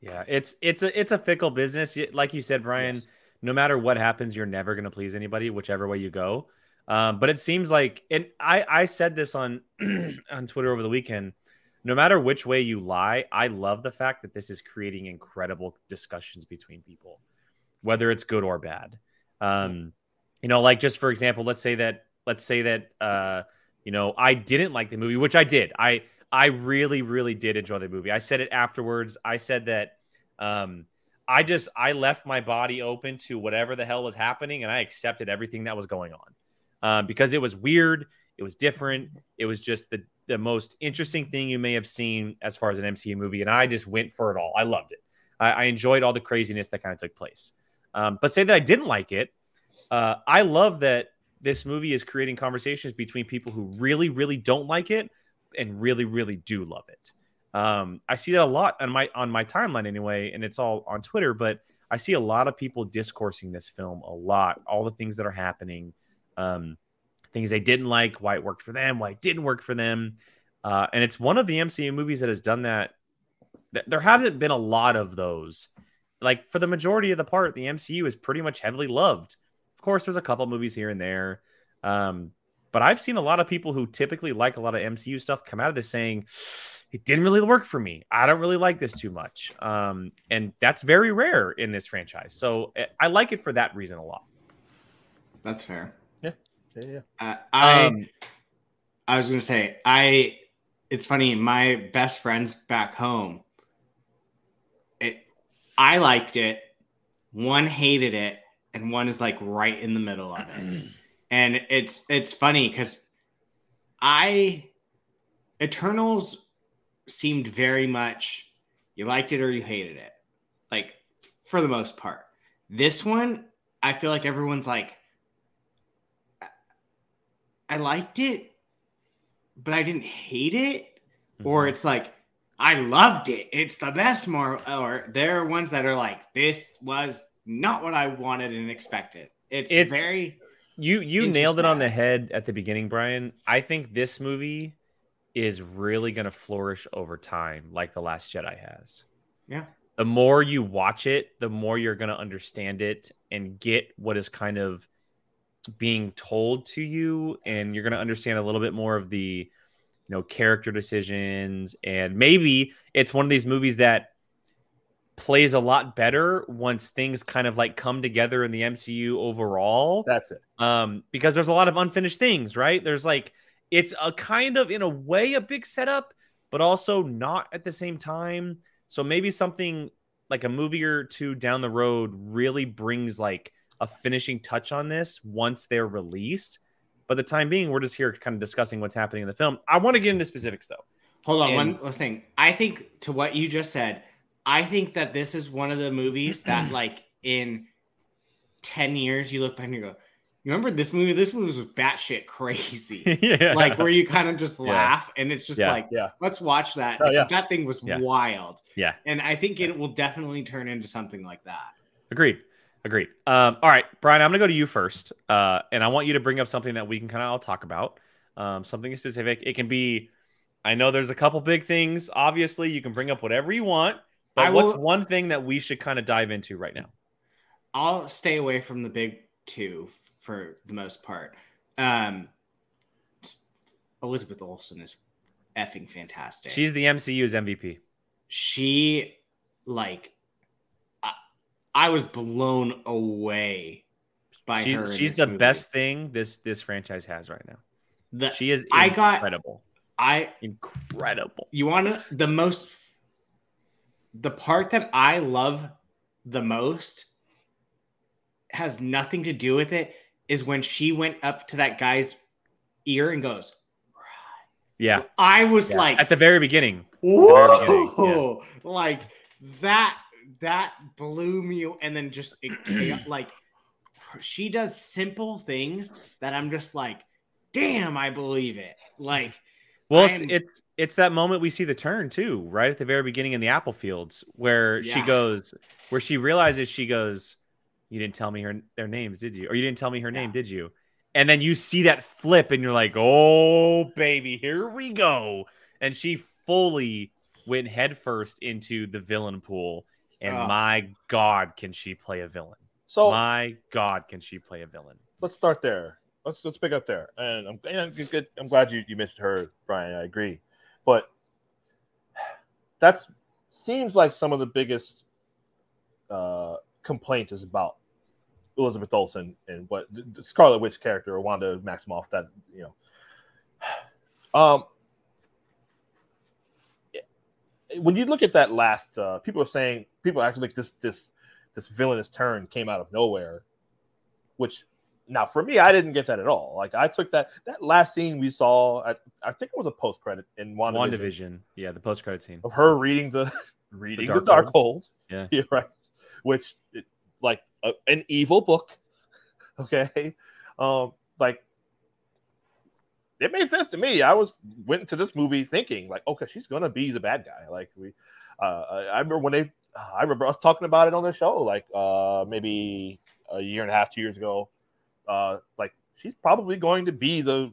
Yeah, it's it's a it's a fickle business. Like you said, Brian. Yes. No matter what happens, you're never going to please anybody, whichever way you go. Um, but it seems like, and I I said this on on Twitter over the weekend. No matter which way you lie, I love the fact that this is creating incredible discussions between people, whether it's good or bad. Um, you know, like just for example, let's say that let's say that uh, you know I didn't like the movie, which I did. I I really really did enjoy the movie. I said it afterwards. I said that um, I just I left my body open to whatever the hell was happening, and I accepted everything that was going on um, because it was weird. It was different. It was just the the most interesting thing you may have seen as far as an MCU movie, and I just went for it all. I loved it. I, I enjoyed all the craziness that kind of took place. Um, but say that I didn't like it. Uh, I love that this movie is creating conversations between people who really, really don't like it and really, really do love it. Um, I see that a lot on my on my timeline anyway, and it's all on Twitter. But I see a lot of people discoursing this film a lot, all the things that are happening, um, things they didn't like, why it worked for them, why it didn't work for them, uh, and it's one of the MCU movies that has done that. There haven't been a lot of those. Like for the majority of the part, the MCU is pretty much heavily loved. Of course, there's a couple movies here and there. Um, but I've seen a lot of people who typically like a lot of MCU stuff come out of this saying it didn't really work for me. I don't really like this too much. Um, and that's very rare in this franchise. So eh, I like it for that reason a lot. That's fair. Yeah, yeah. Uh, I Um, I was gonna say I. It's funny. My best friends back home. It. I liked it. One hated it, and one is like right in the middle of it. and it's it's funny because I Eternals seemed very much you liked it or you hated it, like for the most part. This one, I feel like everyone's like, I- I liked it, but I didn't hate it, or mm-hmm. it's like I loved it. It's the best Marvel. Or there are ones that are like, this was not what I wanted and expected. It's, It's- very You you nailed it on the head at the beginning, Brian. I think this movie is really going to flourish over time, like the Last Jedi has. Yeah. The more you watch it, the more you're going to understand it and get what is kind of being told to you, and you're going to understand a little bit more of the, you know, character decisions, and maybe it's one of these movies that plays a lot better once things kind of like come together in the MCU overall That's it. um, because there's a lot of unfinished things, right? There's like it's a kind of in a way a big setup, but also not at the same time. So maybe something like a movie or two down the road really brings like a finishing touch on this once they're released. But the time being, we're just here kind of discussing what's happening in the film. I want to get into specifics though. Hold on, And- one thing. I think to what you just said, I think that this is one of the movies that, like, in 10 years, you look back and you go, You remember this movie? This movie was batshit crazy. yeah. like, where you kind of just Yeah. laugh and it's just Yeah. like, Yeah. let's watch that. Oh, because yeah. that thing was Yeah. wild. Yeah. And I think it will definitely turn into something like that. Agreed. Agreed. Um, all right, Brian, I'm going to go to you first. Uh, and I want you to bring up something that we can kind of all talk about, um, something specific. It can be, I know there's a couple big things. Obviously, you can bring up whatever you want. But I what's will- one thing that we should kind of dive into right now? I'll stay away from the big two for the most part. Um, Elizabeth Olsen is effing fantastic. She's the MCU's MVP. she like I was blown away by her. She's in she's the movie. best thing this this franchise has right now. The, She is I got- incredible. I incredible. you want to the most the part that I love the most has nothing to do with it is when she went up to that guy's ear and goes Yeah. I was Yeah. like At the very beginning. whoa very beginning, like that that blew me and then just it, like she does simple things that I'm just like damn I believe it like Well, it's it's it's that moment we see the turn too, right at the very beginning in the apple fields, where she goes, where she realizes she goes, "You didn't tell me her their names, did you? Or you didn't tell me her name, did you?" And then you see that flip, and you're like, "Oh, baby, here we go!" And she fully went headfirst into the villain pool, and Ugh. my God, can she play a villain? So my God, can she play a villain? let's start there. Let's let's pick up there. And I'm and I'm good. I'm glad you, you mentioned her, Brian. I agree, but that's seems like some of the biggest uh, complaint is about Elizabeth Olsen and what the the Scarlet Witch character or Wanda Maximoff. That you know, um, when you look at that last, uh, people are saying people actually like this this this villainous turn came out of nowhere, which now for me I didn't get that at all. Like I took that that last scene we saw, I, I think it was a post credit in WandaVision, One division, yeah, the post credit scene. of her reading the reading the Dark Dark, Hold. Yeah. right. Which it, like a, an evil book. Okay, um, like it made sense to me. I was went into this movie thinking like, okay, she's gonna be the bad guy. Like we, uh, I remember when they, I remember us talking about it on the show, like uh, maybe a year and a half, two years ago. Uh, like she's probably going to be the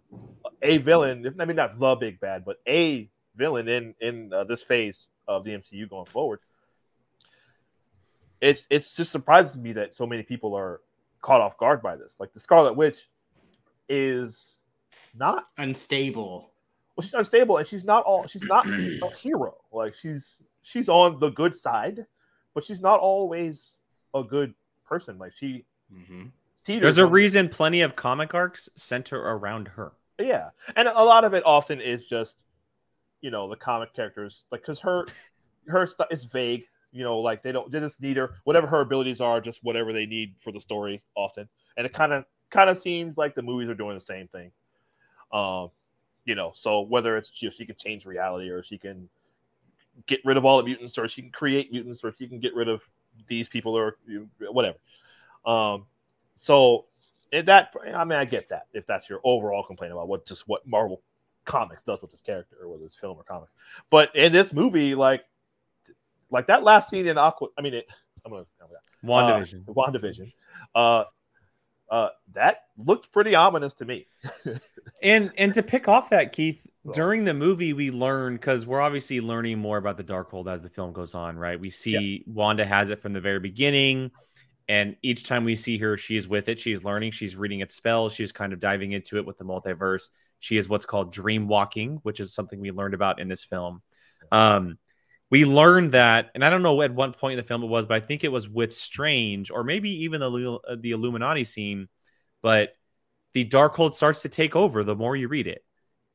a villain. if- I mean, not the big bad, but a villain in in uh, this phase of the MCU going forward. It's it's just surprises me that so many people are caught off guard by this. Like the Scarlet Witch is not unstable well, she's unstable and she's not all she's not a hero. Like she's she's on the good side, but she's not always a good person. Like she Mhm. There's a on- reason plenty of comic arcs center around her. Yeah, and a lot of it often is just, you know, the comic characters, like because her, her stuff is vague. You know, like they don't they just need her whatever her abilities are, just whatever they need for the story often, and it kind of kind of seems like the movies are doing the same thing. Um, you know, so whether it's she, she can change reality or she can get rid of all the mutants, or she can create mutants, or she can get rid of these people, or you know, whatever. Um, so that I mean I get that if that's your overall complaint about what just what Marvel comics does with this character or whether it's film or comics. But in this movie, like like that last scene in Aqua, I mean, it, I'm gonna oh WandaVision. uh, WandaVision, uh, uh, that looked pretty ominous to me. and and to pick off that, Keith, during the movie we learn because we're obviously learning more about the Darkhold as the film goes on, right? We see Wanda has it from the very beginning. And each time we see her, she's with it. She's learning. She's reading its spells. She's kind of diving into it with the multiverse. She is what's called dream walking, which is something we learned about in this film. Um, we learned that, and I don't know at what point in the film it was, but I think it was with Strange, or maybe even the uh, the Illuminati scene. But the Darkhold starts to take over the more you read it.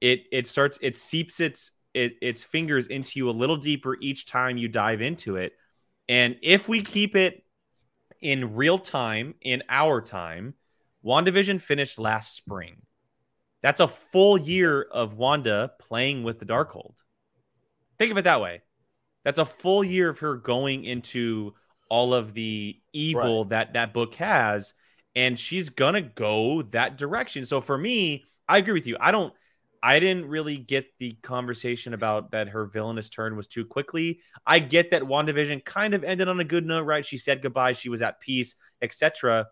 It it starts it seeps its it, its fingers into you a little deeper each time you dive into it. And if we keep it in real time, in our time, WandaVision finished last spring. That's a full year of Wanda playing with the Darkhold. Think of it that way. That's a full year of her going into all of the evil that that book has and she's gonna go that direction. So for me, I agree with you. I don't I didn't really get the conversation about that her villainous turn was too quickly. I get that WandaVision kind of ended on a good note, right? She said goodbye, she was at peace, etc.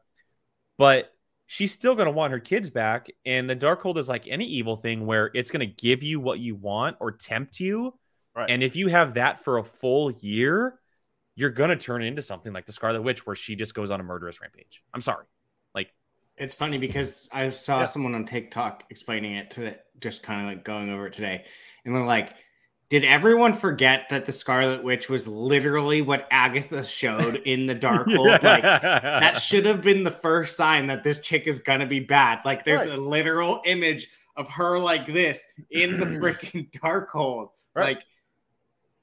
But she's still going to want her kids back. And the Darkhold is like any evil thing where it's going to give you what you want or tempt you. Right. And if you have that for a full year, you're gonna turn into something like the Scarlet Witch, where she just goes on a murderous rampage. I'm sorry. Like It's funny because I saw Yeah. someone on TikTok explaining it to just kind of like going over it today. And they're like, did everyone forget that the Scarlet Witch was literally what Agatha showed in the Darkhold? Like that should have been the first sign that this chick is gonna be bad. Like there's Right. a literal image of her like this in the freaking Darkhold. Right. Like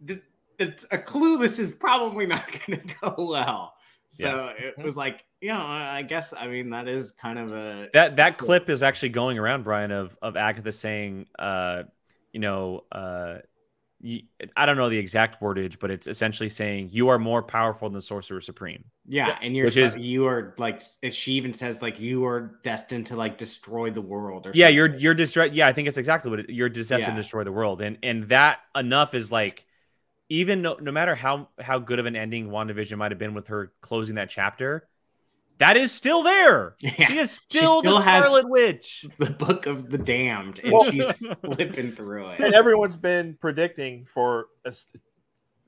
th- it's a clue this is probably not gonna go well. So it was like, you know, I guess I mean that is kind of a that that clip is actually going around, Brian, of of Agatha saying, uh, you know, uh, y- I don't know the exact wordage, but it's essentially saying you are more powerful than the Sorcerer Supreme. Yeah, Yeah, and you're which is- you are like if she even says like you are destined to like destroy the world or Yeah, something. you're you're destroyed. Yeah, I think it's exactly what it, you're destined to destroy the world, and and that enough is like, even no, no matter how how good of an ending WandaVision might have been with her closing that chapter, that is still there. Yeah. She is still, still the has- Scarlet Witch. the book of the damned and Well- she's flipping through it. and everyone's been predicting for as,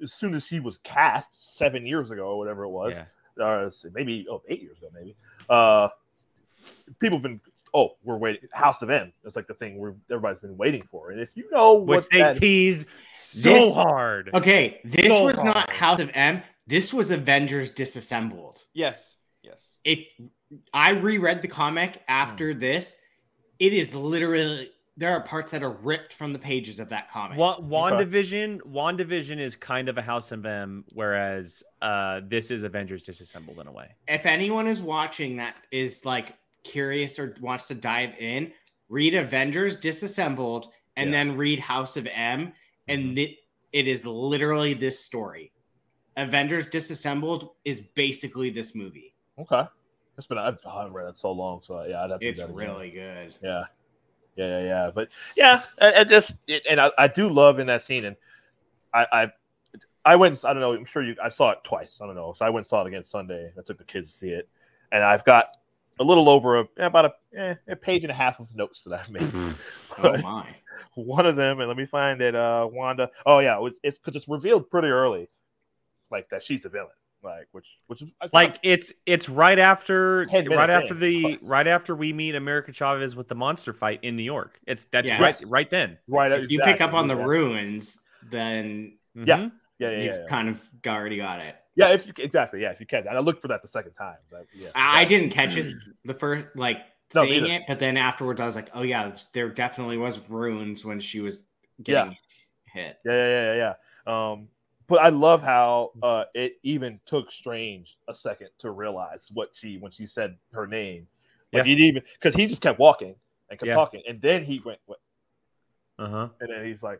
as soon as she was cast seven years ago or whatever it was, Yeah. uh, maybe oh eight years ago maybe. Uh, people have been oh we're waiting House of M. It's like the thing we're everybody's been waiting for. And if you know Which what they that, teased so This- hard. Okay, this So was not. House of M. This was Avengers Disassembled. Yes. Yes. If I reread the comic after this, it is literally there are parts that are ripped from the pages of that comic. Wa- WandaVision, WandaVision is kind of a House of M, whereas uh, this is Avengers disassembled in a way. if anyone is watching that is like curious or wants to dive in, read Avengers Disassembled and Yeah. then read House of M, and mm-hmm. it, it is literally this story. Avengers Disassembled is basically this movie. okay. It's been I've, I haven't read it so long, so yeah, I'd have to. It's really good. Yeah. Yeah, yeah, yeah. But yeah, and, and just it, and I, I do love in that scene, and I, I I went. I don't know. I'm sure you. I saw it twice. I don't know. So I went and saw it again Sunday. I took the kids to see it, and I've got a little over a about a, eh, a page and a half of notes that I've made. Oh my. One of them, and let me find it. Uh, Wanda. Oh yeah, it was, it's because it's revealed pretty early, like that she's the villain. Like which which is I thought- Like it's it's right after right minutes after in. the right after we meet America Chavez with the monster fight in New York. It's that's Yeah. right right then. right. If you pick up on the yeah. ruins, then Yeah. Mhm. Yeah, yeah, you've yeah. yeah. kind of already got it. Yeah, if you, exactly. Yeah, if you can. And I looked for that the second time. But, yeah. I I didn't catch it the first like No, seeing it, but then afterwards I was like, oh yeah, there definitely was ruins when she was getting hit. Yeah, yeah, yeah, yeah. yeah. Um, but I love how uh, it even took Strange a second to realize what she when she said her name. Like Yeah. he even because he just kept walking and kept Yeah. talking, and then he went, went, Uh-huh. and then he's like,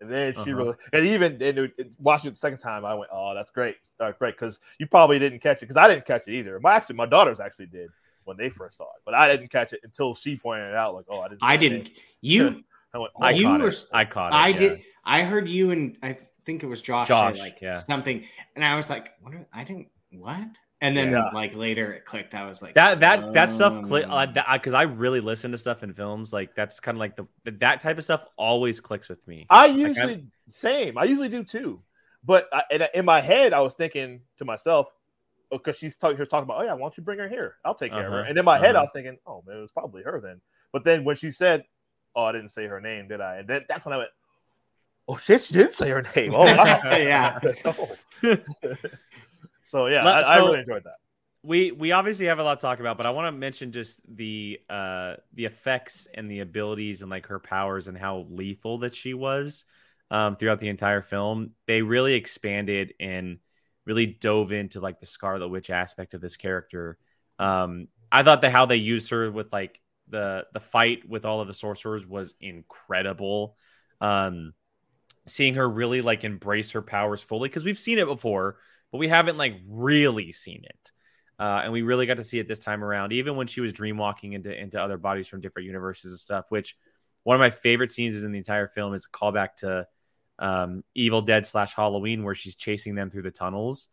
and then she Uh-huh. really, and even and it, it- watching it the second time, I went, oh, that's great, uh, great, because you probably didn't catch it because I didn't catch it either. My actually, my daughters actually did when they first saw it, but I didn't catch it until she pointed it out. Like, oh, I didn't. I didn't. name. You, I went, oh, I You caught were- it. I caught it. I yeah. did. I heard you and I think it was Josh. Josh, like yeah. something, and I was like, what? Are, I didn't. What? And then Yeah. like later it clicked. I was like, That that that stuff click oh. uh, because I really listen to stuff in films like that's kind of like the, the that type of stuff always clicks with me. I Like, usually same. I usually do too. But I, in, in my head, I was thinking to myself, because she's talking, here talking about, oh yeah, why don't you bring her here? I'll take care of her. Uh-huh, And in my head, I uh-huh. was thinking, oh man, it was probably her then. But then when she said, oh, I didn't say her name, did I? And then that's when I went, oh shit, she did say her name. Oh wow. Yeah. so yeah, Let- I, I really enjoyed that. we we obviously have a lot to talk about, but I want to mention just the uh the effects and the abilities and like her powers and how lethal that she was um throughout the entire film. They really expanded and really dove into like the Scarlet Witch aspect of this character. Um I thought that how they used her with like the the fight with all of the sorcerers was incredible. Um seeing her really like embrace her powers fully because we've seen it before, but we haven't like really seen it. Uh, and we really got to see it this time around, even when she was dreamwalking into into other bodies from different universes and stuff. Which one of my favorite scenes is in the entire film is a callback to um, Evil Dead slash Halloween, where she's chasing them through the tunnels.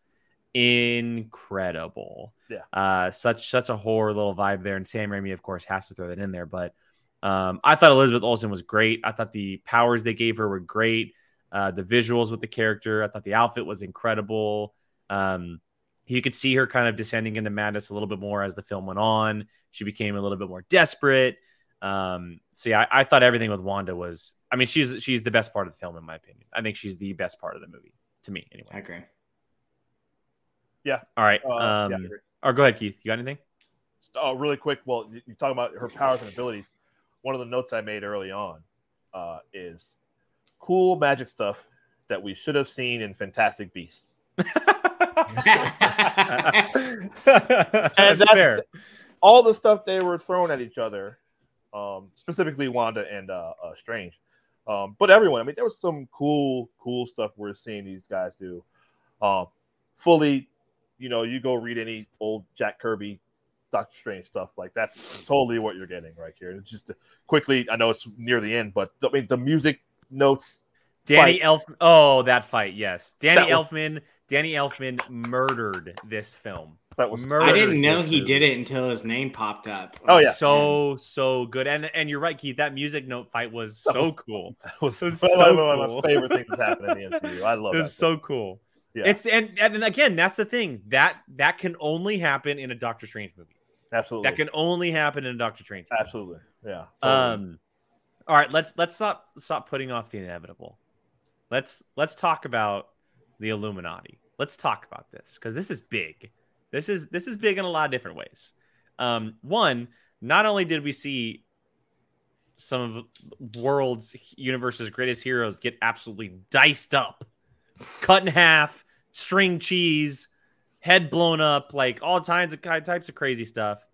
Incredible, Yeah. Uh, such such a horror little vibe there, and Sam Raimi, of course, has to throw that in there. But um, I thought Elizabeth Olsen was great. I thought the powers they gave her were great. Uh, the visuals with the character, I thought the outfit was incredible. Um, you could see her kind of descending into madness a little bit more as the film went on. She became a little bit more desperate. Um, so yeah, I, I thought everything with Wanda was. I mean, she's she's the best part of the film in my opinion. I think she's the best part of the movie to me, anyway. I agree. Yeah. All right. Uh, um, yeah, or go ahead, Keith. You got anything? Oh, really quick. Well, you, you talk about her powers and abilities. One of the notes I made early on uh, is cool magic stuff that we should have seen in Fantastic Beasts. That's that's- fair. All the stuff they were throwing at each other, um, specifically Wanda and uh, uh, Strange, um, but everyone. I mean, there was some cool, cool stuff we're seeing these guys do. Um, fully, you know, you go read any old Jack Kirby, Doctor Strange stuff. Like that's totally what you're getting right here. It's just quickly. I know it's near the end, but I mean, the music notes. Danny fight. Elf. Oh, that fight. Yes, Danny That was- Elfman. Danny Elfman murdered this film. That was Murdered I didn't know he movie. did it until his name popped up. Oh, yeah. so so good. And and you're right, Keith. That music note fight was That so was- cool. That was, It was one, so of my favorite things that's happened in the MCU. I love It that. was so cool. Yeah. It's and and again, that's the thing that that can only happen in a Doctor Strange movie. absolutely That can only happen in a Doctor Strange. Movie. absolutely yeah. totally. Um, all right, let's let's stop stop putting off the inevitable. Let's let's talk about the Illuminati. Let's talk about this because this is big. This is this is big in a lot of different ways. Um, one, not only did we see some of the world's universe's greatest heroes get absolutely diced up, cut in half, string cheese, head blown up, like all kinds of types of crazy stuff.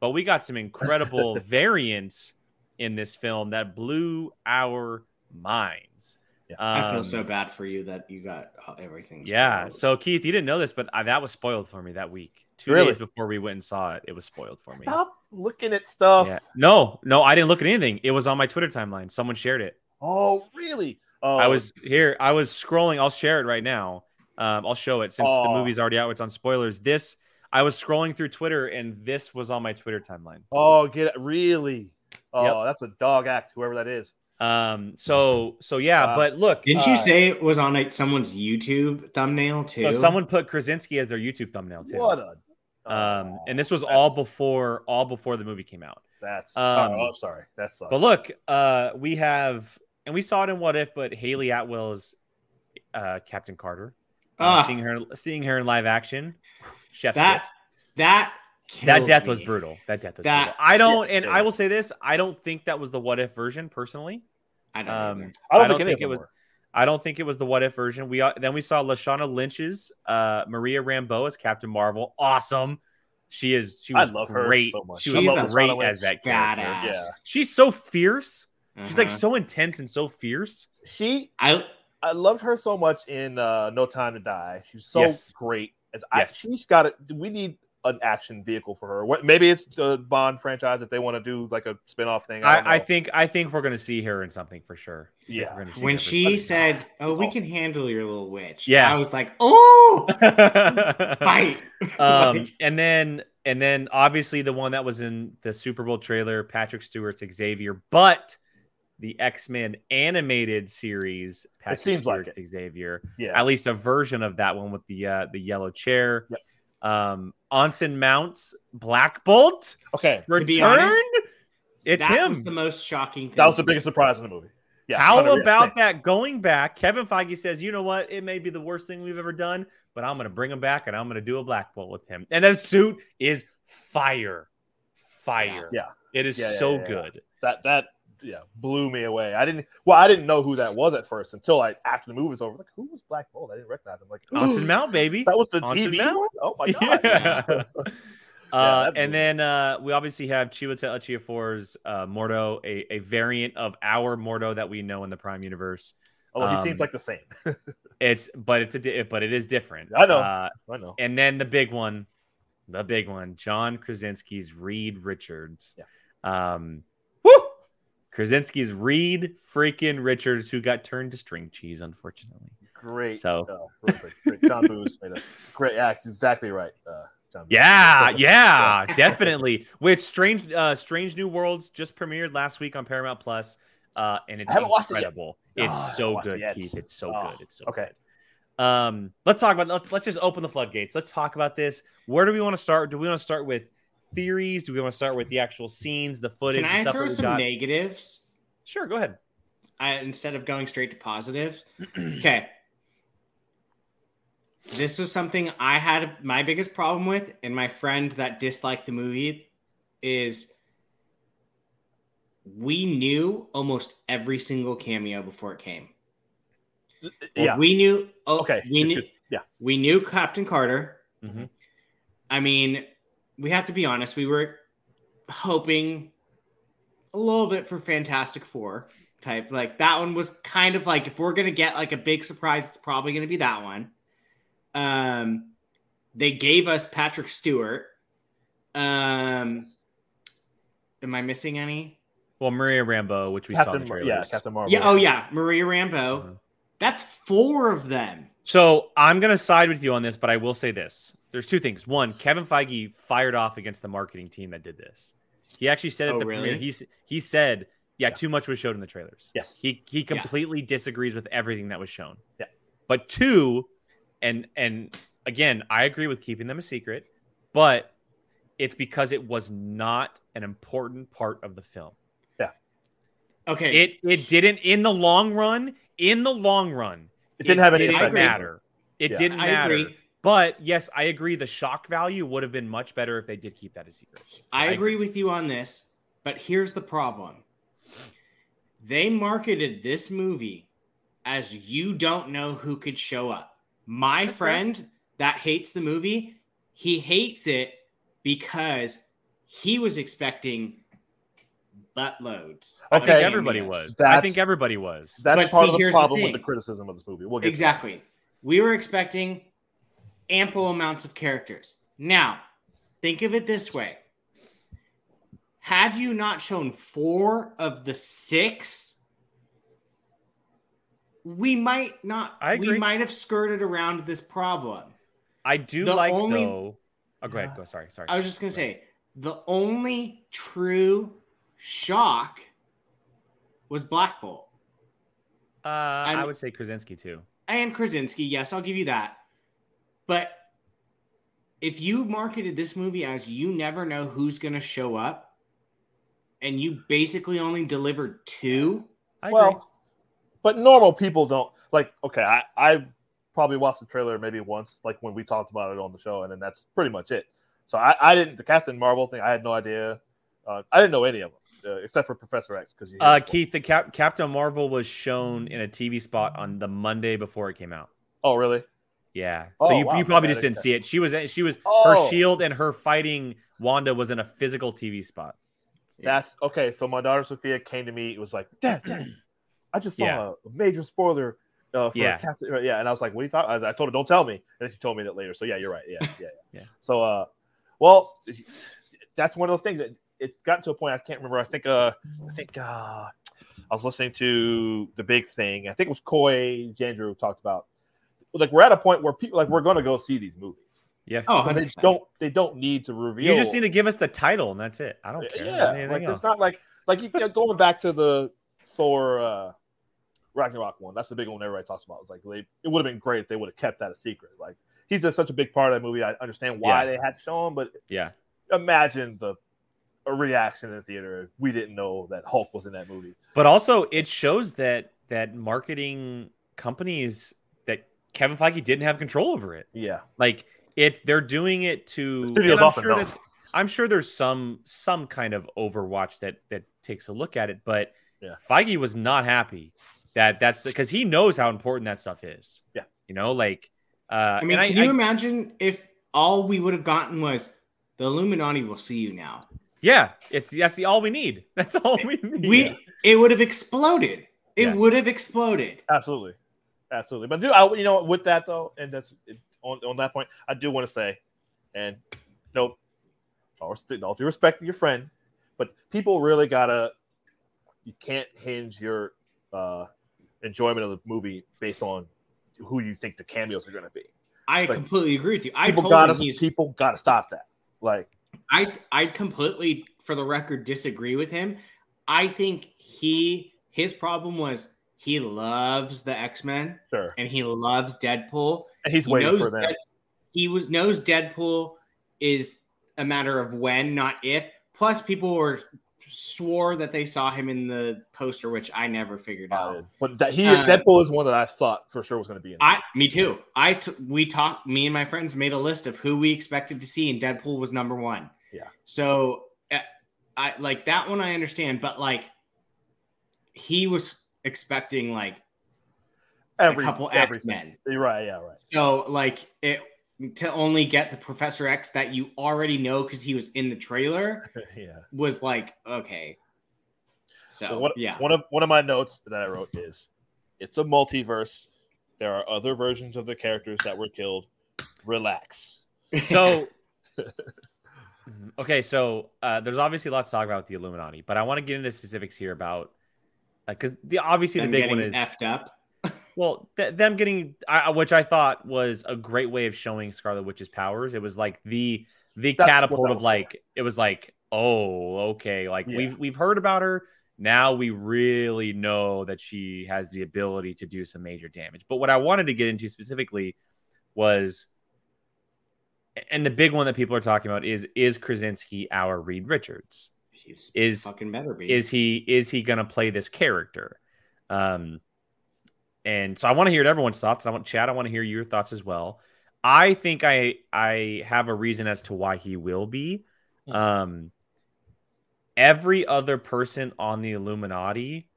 But we got some incredible variants in this film that blew our minds. Yeah. I feel Um, so bad for you that you got everything. Yeah. spoiled. So Keith, you didn't know this, but I, that was spoiled for me that week. Two Really? days before we went and saw it, it was spoiled for me. Stop looking at stuff. Yeah. No, no, I didn't look at anything. It was on my Twitter timeline. Someone shared it. Oh, really? Oh, I was here. I was scrolling. I'll share it right now. Um, I'll show it since the Oh. movie's already out. It's on spoilers. This I was scrolling through Twitter and this was on my Twitter timeline. Oh, get it? Really? Oh, Yep. that's a dog act. Whoever that is. Um, so so yeah, Wow. but look, Didn't uh, you say it was on like someone's YouTube thumbnail too? so someone put Krasinski as their YouTube thumbnail too. What a. Um, oh, and this was all before all before the movie came out. That's. um, oh, I'm sorry. That's. But look, uh, we have, and we saw it in What If, but Hayley Atwell is uh, Captain Carter. Uh, Ah, seeing her, seeing her in live action, chef that kiss. that That killed death was brutal. That death was That- brutal. I don't, and yeah. I will say this: I don't think that was the What If version, personally. I don't Um. I don't, I don't think, think it was- were. I don't think it was the What If version. We uh, then we saw Lashana Lynch's uh, Maria Rambeau as Captain Marvel. Awesome. She is. She I was love her great. so much. She was love Lashana great Lynch. as that character. Badass. yeah. She's so fierce. She's like Uh-huh. so intense and so fierce. She. I I loved her so much in uh, No Time to Die. She's so Yes. great. As I, Yes. she's got it. We need an action vehicle for her. What? Maybe it's the Bond franchise if they want to do like a spin-off thing. I, I, I think I think we're gonna see her in something for sure. Yeah. we're see when her for she said, "Oh, we can handle your little witch," Yeah. I was like, "Oh, fight!" um, Like, and then and then obviously the one that was in the Super Bowl trailer, Patrick Stewart's Xavier, but the X Men animated series, Patrick seems like Stewart's Xavier, yeah. at least a version of that one with the uh, the yellow chair. Yep. Um, Anson Mounts Black Bolt Okay. To returned. honest, it's that him. was the most shocking thing. That was the to me. biggest surprise in the movie. Yeah. How 100%. about that going back? Kevin Feige says, you know what? It may be the worst thing we've ever done, but I'm going to bring him back and I'm going to do a Black Bolt with him. And that suit is fire. Fire. Yeah. It is Yeah, yeah, so yeah, yeah. good. That that yeah blew me away. I didn't. Well, I didn't know who that was at first until like after the movie was over. Like, who was Black Bolt? I didn't recognize him. Like, Anson Mount, baby. That was the Anson TV Mount? one. Oh my god. Yeah. Yeah, Uh, and then uh, we obviously have Chiwetel Ejiofor's uh, Mordo, a, a variant of our Mordo that we know in the Prime Universe. Although he um, seems like the same. It's but it's a di- but it is different. I know. Uh, I know. And then the big one, the big one, John Krasinski's Reed Richards. Um, woo! Krasinski's Reed freaking Richards, who got turned to string cheese, unfortunately. Great. So- uh, great. John Booth made a great act. Exactly right. Uh, John. Yeah, yeah, definitely. Which strange, uh, Strange New Worlds just premiered last week on Paramount Plus, uh, and it's I haven't watched it incredible. Oh, It's so watched it good. Keith. It's so Oh, good. It's so okay. good. Um, let's talk about let's, let's just open the floodgates. Let's talk about this. Where do we want to start? Do we want to start with theories? Do we want to start with the actual scenes, the footage, Can I stuff throw some got? negatives Sure, go ahead. I, instead of going straight to positives? okay. This was something I had my biggest problem with, and my friend that disliked the movie is we knew almost every single cameo before it came. Yeah. We knew. Oh, Okay. We knew. Yeah. We knew Captain Carter. Mhm. I mean, we have to be honest. We were hoping a little bit for Fantastic Four type. Like that one was kind of like if we're gonna get like a big surprise, it's probably gonna be that one. Um, they gave us Patrick Stewart. Um, am I missing any? Well, Maria Rambeau, which we saw in the Mar- trailers. yeah, Captain Marvel. Yeah. Oh yeah, Maria Rambeau. Mhm. That's four of them. So I'm gonna side with you on this, but I will say this: there's two things. One, Kevin Feige fired off against the marketing team that did this. He actually said at Oh, the really? premiere, he he said, "Yeah, too much was showed in the trailers." Yes. He he completely disagrees with everything that was shown. Yeah. But two, and and again, I agree with keeping them a secret, but it's because it was not an important part of the film. Yeah. Okay. It it didn't in the long run. In the long run, It didn't have any didn't matter. It Yeah. didn't I matter. agree. But yes, I agree. The shock value would have been much better if they did keep that a secret. I I agree with you on this, but here's the problem. They marketed this movie as you don't know who could show up. My That's fair. friend that hates the movie, he hates it because he was expecting buttloads. I think Okay. everybody cameos. was. I think everybody was. That's But part see, of the here's the problem with the criticism of this movie. We'll get. Exactly. We were expecting ample amounts of characters. Now, think of it this way. Had you not shown four of the six, we might not I agree. we might have skirted around this problem. I do The like only- though. Oh, go ahead. Go. Sorry. Sorry. I was just gonna say the only true shock was Black Bolt. Uh, I would say Krasinski too. and Krasinski. Yes, I'll give you that. But if you marketed this movie as you never know who's going to show up, and you basically only delivered two, I well, agree. but normal people don't like. Okay, I I probably watched the trailer maybe once, like when we talked about it on the show, and then that's pretty much it. So I, I didn't the Captain Marvel thing. I had no idea. Uh, I didn't know any of them uh, except for Professor X because Uh, Keith, the Cap- Captain Marvel was shown in a TV spot on the Monday before it came out. Oh really? Yeah, so Oh, you, wow. you probably just didn't see it. She was she was her Oh. shield and her fighting Wanda was in a physical TV spot. That's okay. So my daughter Sophia came to me. It was like, Dad, Dad I just saw Yeah. a major spoiler. Uh, for Yeah. Captain, yeah, and I was like, "What are you talking?" I, I told her, "Don't tell me," and then she told me that later. So yeah, you're right. Yeah, yeah, yeah. Yeah. So, uh, well, that's one of those things that it's gotten to a point. I can't remember. I think, uh, I think, uh, I was listening to the big thing. I think it was Coy Jandrew talked about. Like we're at a point where people like we're going to go see these movies. Yeah. oh, But they don't. They don't need to reveal. You just need to give us the title and that's it. I don't care. Yeah, like else. it's not like like you know, going back to the Thor uh Ragnarok one. That's the big one everybody talks about. It's like they, it would have been great if they would have kept that a secret. Like he's just such a big part of that movie. I understand why Yeah. they had to show him, but yeah. imagine the a reaction in the theater if we didn't know that Hulk was in that movie. But also, it shows that that marketing companies that Kevin Feige didn't have control over it. Yeah, Like it, they're doing it to. The I'm often sure that I'm sure there's some some kind of Overwatch that that takes a look at it, but Yeah. Feige was not happy that that's because he knows how important that stuff is. Yeah. you know, like. Uh, I mean, and can you imagine if all we would have gotten was the Illuminati will see you now? yeah, it's that's the all we need. That's all we need. We it would have exploded. It Yeah. would have exploded. absolutely, absolutely. But do I, you know, with that though, and that's on on that point, I do want to say, and no, all, all due respect to your friend, but people really gotta. You can't hinge your uh, enjoyment of the movie based on who you think the cameos are going to be. I Like, completely agree with you. I People gotta, people gotta stop that. Like, I I completely, for the record, disagree with him. I think he his problem was he loves the X Men Sure. and he loves Deadpool. And he's He waiting knows for them. Dead- he was knows Deadpool is a matter of when, not if. Plus, people were swore that they saw him in the poster, which I never figured out. But that he Uh, Deadpool is one that I thought for sure was going to be in. I, me too. I t- we talked. Me and my friends made a list of who we expected to see, and Deadpool was number one. Yeah. So, uh, I like that one. I understand, but like, he was expecting like every a couple every- X Men. You're right. Yeah. Right. So, like, it to only get the Professor X that you already know because he was in the trailer yeah. was like okay. So Well, one, yeah, One of one of my notes that I wrote is, it's a multiverse. There are other versions of the characters that were killed. Relax. So, okay, so uh, there's obviously a lot to talk about with the Illuminati, but I want to get into specifics here about because the obviously the Them big one is effed up. well th- them getting I, which I thought was a great way of showing Scarlet Witch's powers. It was like the the That's catapult of was like it was like oh okay like Yeah. we've we've heard about her now we really know that she has the ability to do some major damage. But what I wanted to get into specifically was and the big one that people are talking about is is Krasinski our Reed Richards? He's Is fucking better be. is he is he going to play this character? Um and so I want to hear everyone's thoughts. I want Chad, I want to hear your thoughts as well. I think I I have a reason as to why he will be. Hmm. Um every other person on the Illuminati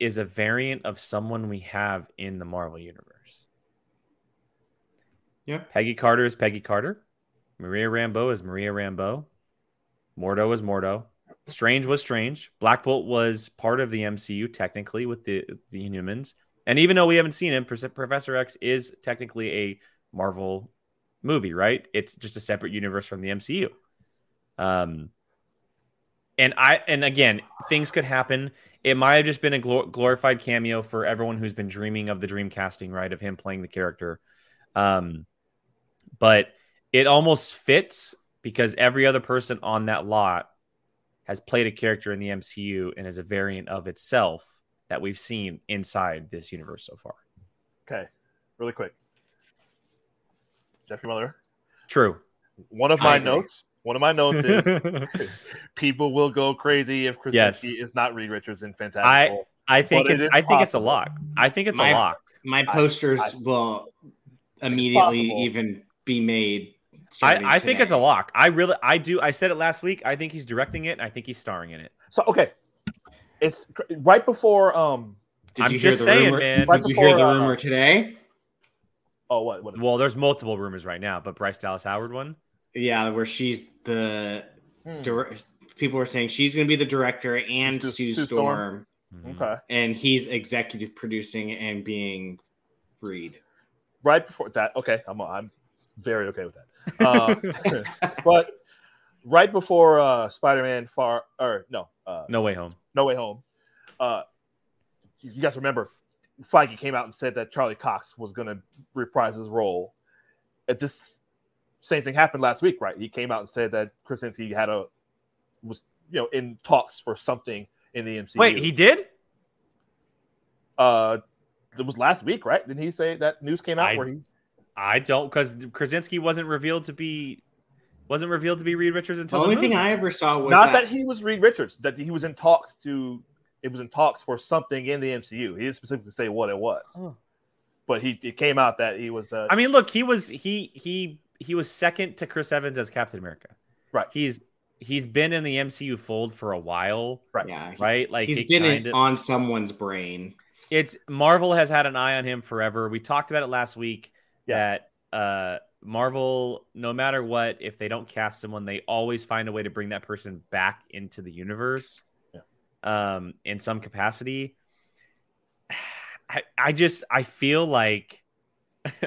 is a variant of someone we have in the Marvel universe. Yeah. Peggy Carter is Peggy Carter. Maria Rambeau is Maria Rambeau. Mordo is Mordo. Strange was Strange. Black Bolt was part of the MCU technically with the the Inhumans. And even though we haven't seen him, Prof- Professor X is technically a Marvel movie, right? It's just a separate universe from the MCU. Um, and I and again, things could happen. It might have just been a glor- glorified cameo for everyone who's been dreaming of the dream casting, right? Of him playing the character. Um, but it almost fits because every other person on that lot has played a character in the MCU and is a variant of itself that we've seen inside this universe so far. Okay. Really quick. Jeffrey Miller. True. One of my notes. One of my notes is people will go crazy if Krasinski is not Reed Richards in Fantastic I- I think But it it's, is I think it's a lock. I think it's My- a lock. My posters I- will immediately even be made. I, I think it's a lock. I really I do. I said it last week. I think he's directing it. I think he's starring in it. So okay, it's right before. Um. Did I'm you hear the saying, rumor? man. Right Did you hear the before, uh, rumor today? Oh, what? What? Well, there's multiple rumors right now, but Bryce Dallas Howard one. Yeah, where she's the Hmm, dir- people were saying she's going to be the director and Sue- Sue, Sue Storm, Hmm, Mhm. Okay. and he's executive producing and being Reed. Right before that. Okay, I'm. I'm very okay with that. Uh, but right before uh, Spider-Man Far or no, uh, No way home. No Way Home. Uh, you guys remember Feige came out and said that Charlie Cox was going to reprise his role. At this same thing happened last week, right? He came out and said that Krasinski had a was you know in talks for something in the MCU. Wait, he did? uh, it was last week, right? Didn't he say that news came out I- where he? I don't because Krasinski wasn't revealed to be wasn't revealed to be Reed Richards until The only the thing. I ever saw was Not that, that he was Reed Richards, that he was in talks to. It was in talks for something in the MCU. He didn't specifically say what it was, Oh. but he it came out that he was. Uh, I mean, look, he was he he he was second to Chris Evans as Captain America. Right. He's he's been in the MCU fold for a while, right. yeah, right? Like he's it been kinda- on someone's brain. it's Marvel has had an eye on him forever. We talked about it last week Yeah. that uh Marvel, no matter what, if they don't cast someone, they always find a way to bring that person back into the universe, Yeah. um, in some capacity. I, I just I feel like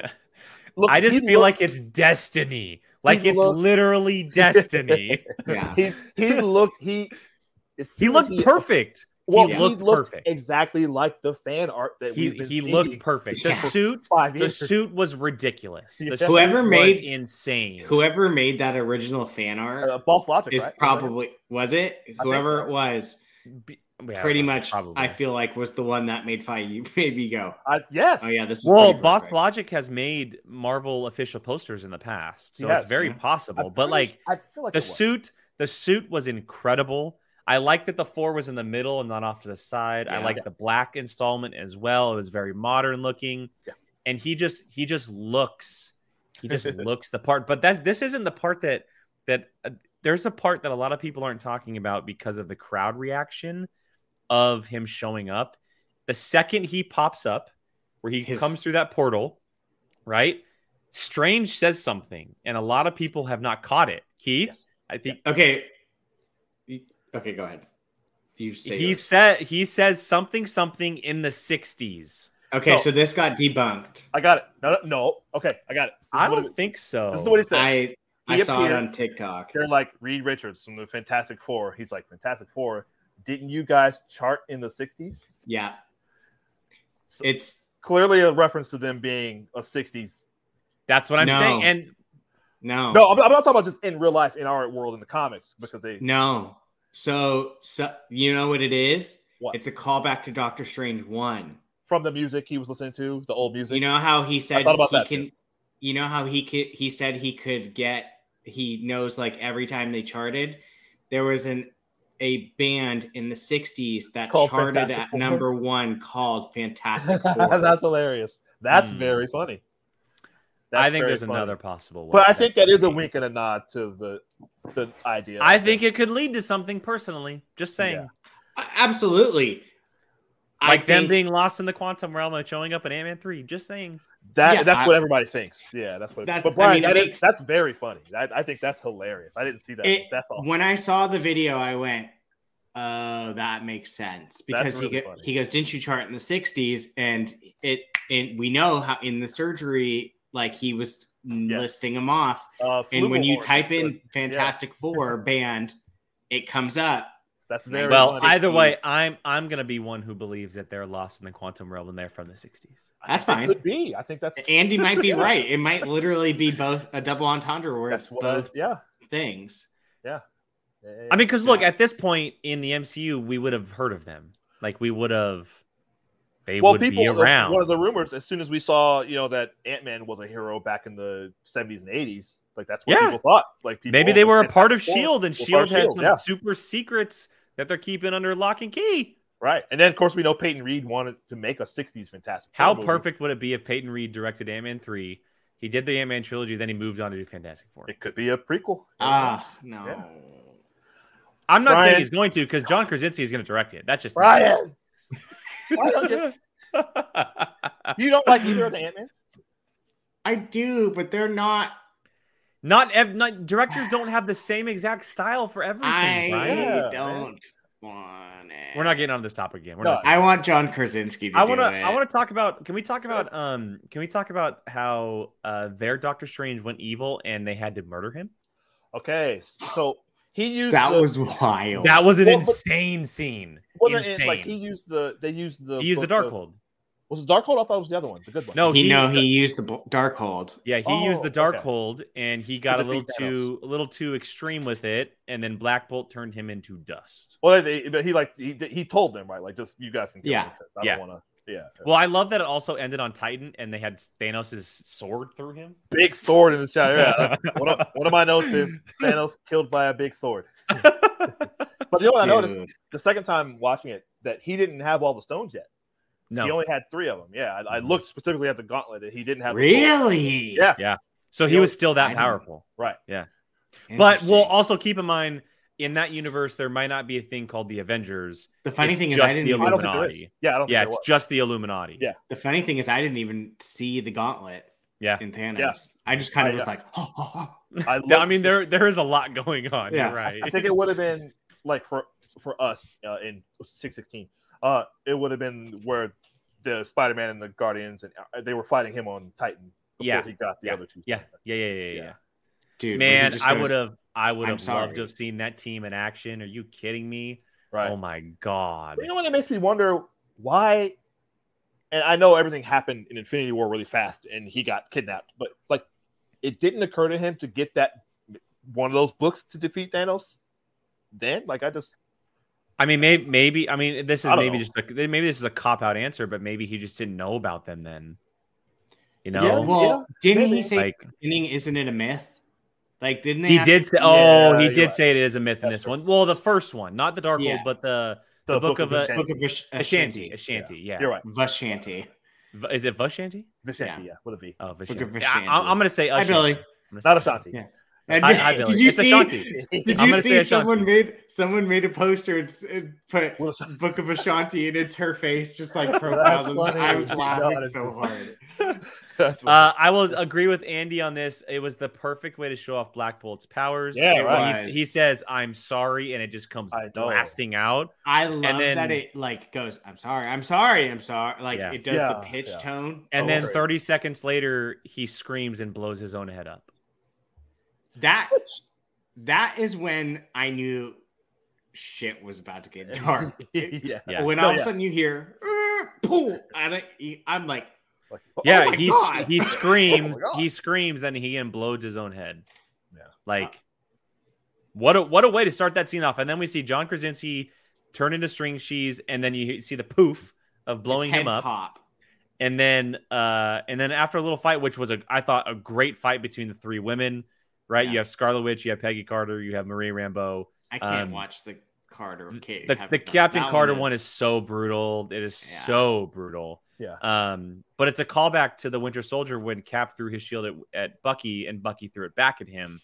Look, I just feel looked- like it's destiny. Like he it's looked- literally destiny. Yeah. he he looked he. he looked as perfect. Well, he he looked looked perfect. exactly like the fan art that He we've been he seeing looked perfect. The Yeah. suit five the suit was ridiculous. The Yeah. suit Whoever was made- insane. Whoever made that original fan art uh, Boss Logic is right? probably was it think whoever so. it was. B- Yeah, pretty much probably. I feel like was the one that made Feige made me go, I, yes. oh yeah, this is Well, pretty Boss perfect." Logic has made Marvel official posters in the past, so He it's very yeah. possible. I'm But pretty- like I feel like the suit, the suit was incredible. I like that the four was in the middle and not off to the side. I Yeah. like the black installment as well. It was very modern looking, Yeah. and he just he just looks he just looks the part. But that this isn't the part that that uh, there's a part that a lot of people aren't talking about because of the crowd reaction of him showing up. The second he pops up, where he His- comes through that portal, right? Strange says something, and a lot of people have not caught it. Keith, Yes. I think Okay. You- Okay, go ahead. You say he yours. said he says something something in the 60s. Okay, So- so this got debunked. I got it. No, no, no. Okay, I got it. This I don't it- think so. This is what he said. I I He saw it on TikTok. They're like Reed Richards from the Fantastic Four. He's like Fantastic Four. Didn't you guys chart in the '60s? Yeah. So- It's Clearly a reference to them being a '60s. That's what I'm No. saying. And no. No, I'm, I'm not talking about just in real life in our world in the comics because they. No. So, so you know what it is? What? It's a callback to Doctor Strange 1. From the music he was listening to, the old music. You know how he said he can too. you know how he could he said he could get he knows like every time they charted there was an a band in the 60s that Called charted Fantastic at Four? number 1 called Fantastic Four. That's hilarious. That's Hmm. very funny. That's I think there's funny. another possible way. But I think that is a wink and a nod to the the idea. I think it could lead to something personally. Just saying. Yeah. Absolutely. I Like them think- being lost in the quantum realm and showing up in Ant Man 3. Just saying. that. Yeah, that's I- what everybody thinks. Yeah, that's what. That- but I Brian, mean, it that is- makes- that's very funny. I, I think that's hilarious. I didn't see that. It- that's all. when I saw the video, I went, "Oh, that makes sense." Because really he go, funny. he goes, "Didn't you chart in the '60s?" And it and we know how in the surgery, like he was listing them off. Uh, And when you type in good. Fantastic Four band, it comes up. that's very Well, funny. either way, I'm I'm gonna be one who believes that they're lost in the quantum realm and they're from the 60s. That's It fine. could be. I think that's Andy might be right. It might literally be both a double entendre where that's it's what. I- both yeah. things. Yeah, yeah, yeah. I mean, because look, at this point in the MCU, we would have heard of them. Like we would have. They well, would people. be around. One of the rumors, as soon as we saw, you know, that Ant Man was a hero back in the '70s and '80s, like that's what Yeah. people thought. Like people, Maybe they were a part of Shield, and Shield has S.H.I.E.L.D., some yeah. super secrets that they're keeping under lock and key. right. And then, of course, we know Peyton Reed wanted to make a '60s Fantastic. How movie. perfect would it be if Peyton Reed directed Ant Man three? He did the Ant Man trilogy, then he moved on to do Fantastic Four. It could be a prequel. Ah, no. Yeah. I'm not saying he's going to because John Krasinski is going to direct it. That's just Brian, why don't you? You don't like either of the Ant Man? I do, but they're not. not, ev- not directors don't have the same exact style for everything. I Brian. Yeah, don't want it. We're not getting on this topic again. We're No, not. I want John Krasinski to I want to. I want to talk about. Can we talk about? Um. Can we talk about how uh their Doctor Strange went evil and they had to murder him? Okay, so he used That the, was wild. That was an Well, but- insane scene. wasn't it, insane. like he used the they used the he used the book- Darkhold. Was it Darkhold? I thought it was the other one, the good one. No, he, he know he used the bo- Darkhold. Yeah, he Oh, used the okay. Darkhold and he got a little too a little too extreme with it, and then Black Bolt turned him into dust. Well, they, but he like he, he told them right, like just you guys can. Yeah. I Yeah. don't want to. Yeah. Well, I love that it also ended on Titan and they had Thanos' sword through him. Big sword in the shot. Yeah. one, of, one of my notes is Thanos killed by a big sword. But you know what I noticed the second time watching it that he didn't have all the stones yet. No, He only had three of them. Yeah, I, I mm-hmm. looked specifically at the gauntlet that he didn't have. the sword. Really? Yeah. so he you know, was still that powerful. Right. Yeah. But we'll also keep in mind in that universe there might not be a thing called the Avengers. the funny it's thing is, I didn't the even. I don't think Illuminati. Yeah, I don't Yeah, think it's there just the Illuminati. Yeah. The funny thing is, I didn't even see the gauntlet. Yeah. In Thanos, Yeah. I just kind of I- was like, oh, oh, oh. I, I mean, there there is a lot going on. Yeah. You're right. I think it would have been like for for us uh, in six sixteen. Uh, it would have been where the Spider Man and the Guardians and uh, they were fighting him on Titan before Yeah. he got the Yeah. other two. yeah, yeah, yeah, yeah, yeah. Yeah. dude, Man, just I would have, I would "I'm have loved to have seen that team in action. Are you kidding me? right. Oh my god! But you know what? It makes me wonder why. And I know everything happened in Infinity War really fast, and he got kidnapped. But like, it didn't occur to him to get that one of those books to defeat Thanos. Then, like, I just I mean, maybe, maybe. I mean, this is maybe know. just a, maybe this is a cop out answer, but maybe he just didn't know about them then. You know, Yeah, Well, didn't he say like beginning isn't it a myth? Like didn't they he did to- say. Oh, he did right. say it is a myth in this true. one. Well, the first one, not the Dark Yeah. World, but the the, book, of, a Vishanti. Book of Ashanti. Ashanti. Ashanti. Yeah. You're right. Vashanti. V- Is it Vashanti? Vishanti, yeah. with a V. Oh, of Vishanti. Vishanti. I, am gonna say Hi, Ashanti. Billy. I'm gonna Not Ashanti. Yeah. And Hi- hi, did you It's see? Did you see someone made someone made a poster and and put What Book of Ashanti and it's her face just like profile. I was laughing so hard. Uh, I will agree with Andy on this. It was the perfect way to show off Black Bolt's powers. Yeah, right. He says, "I'm sorry," and it just comes blasting out. I love then- that it like goes. I'm sorry. I'm sorry. I'm sorry. Like Yeah. it does the pitch yeah. tone. And Oh, then great. 30 seconds later, he screams and blows his own head up. That that is when I knew shit was about to get dark. yeah. Yeah. When all of a sudden you hear, "Uh, "Boom," and I, I'm like, Like, Yeah, Oh my he he screams, Oh he screams, and he implodes his own head. Yeah. Like, what a what a way to start that scene off. And then we see John Krasinski turn into string cheese, and then you see the poof of his blowing him up. Pop. and then uh and then after a little fight which was a i thought a great fight between the three women right Yeah. you have scarlet witch you have peggy carter you have maria rambeau I can't Um, watch the Carter. Kate, the, the captain carter one is so brutal it is Yeah. so brutal Yeah. um but it's a callback to the winter soldier when cap threw his shield at, at bucky and bucky threw it back at him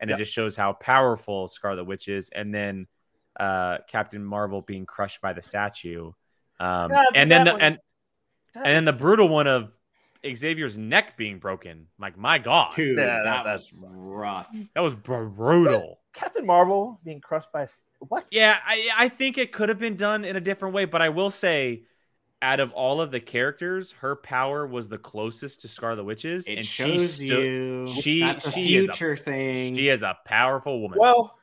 and Yeah. it just shows how powerful scarlet witch is and then uh captain marvel being crushed by the statue um Yeah, and then the one- and and then the brutal one of Xavier's neck being broken. Like my god, Dude, Yeah, that, that- was that's- rough. that was brutal. Captain Marvel being crushed by what? Yeah, I, I think it could have been done in a different way, but I will say, out of all of the characters, her power was the closest to Scarlet Witch's, It and shows she stood. you she- that's a she is a- future thing. She is a powerful woman. Well,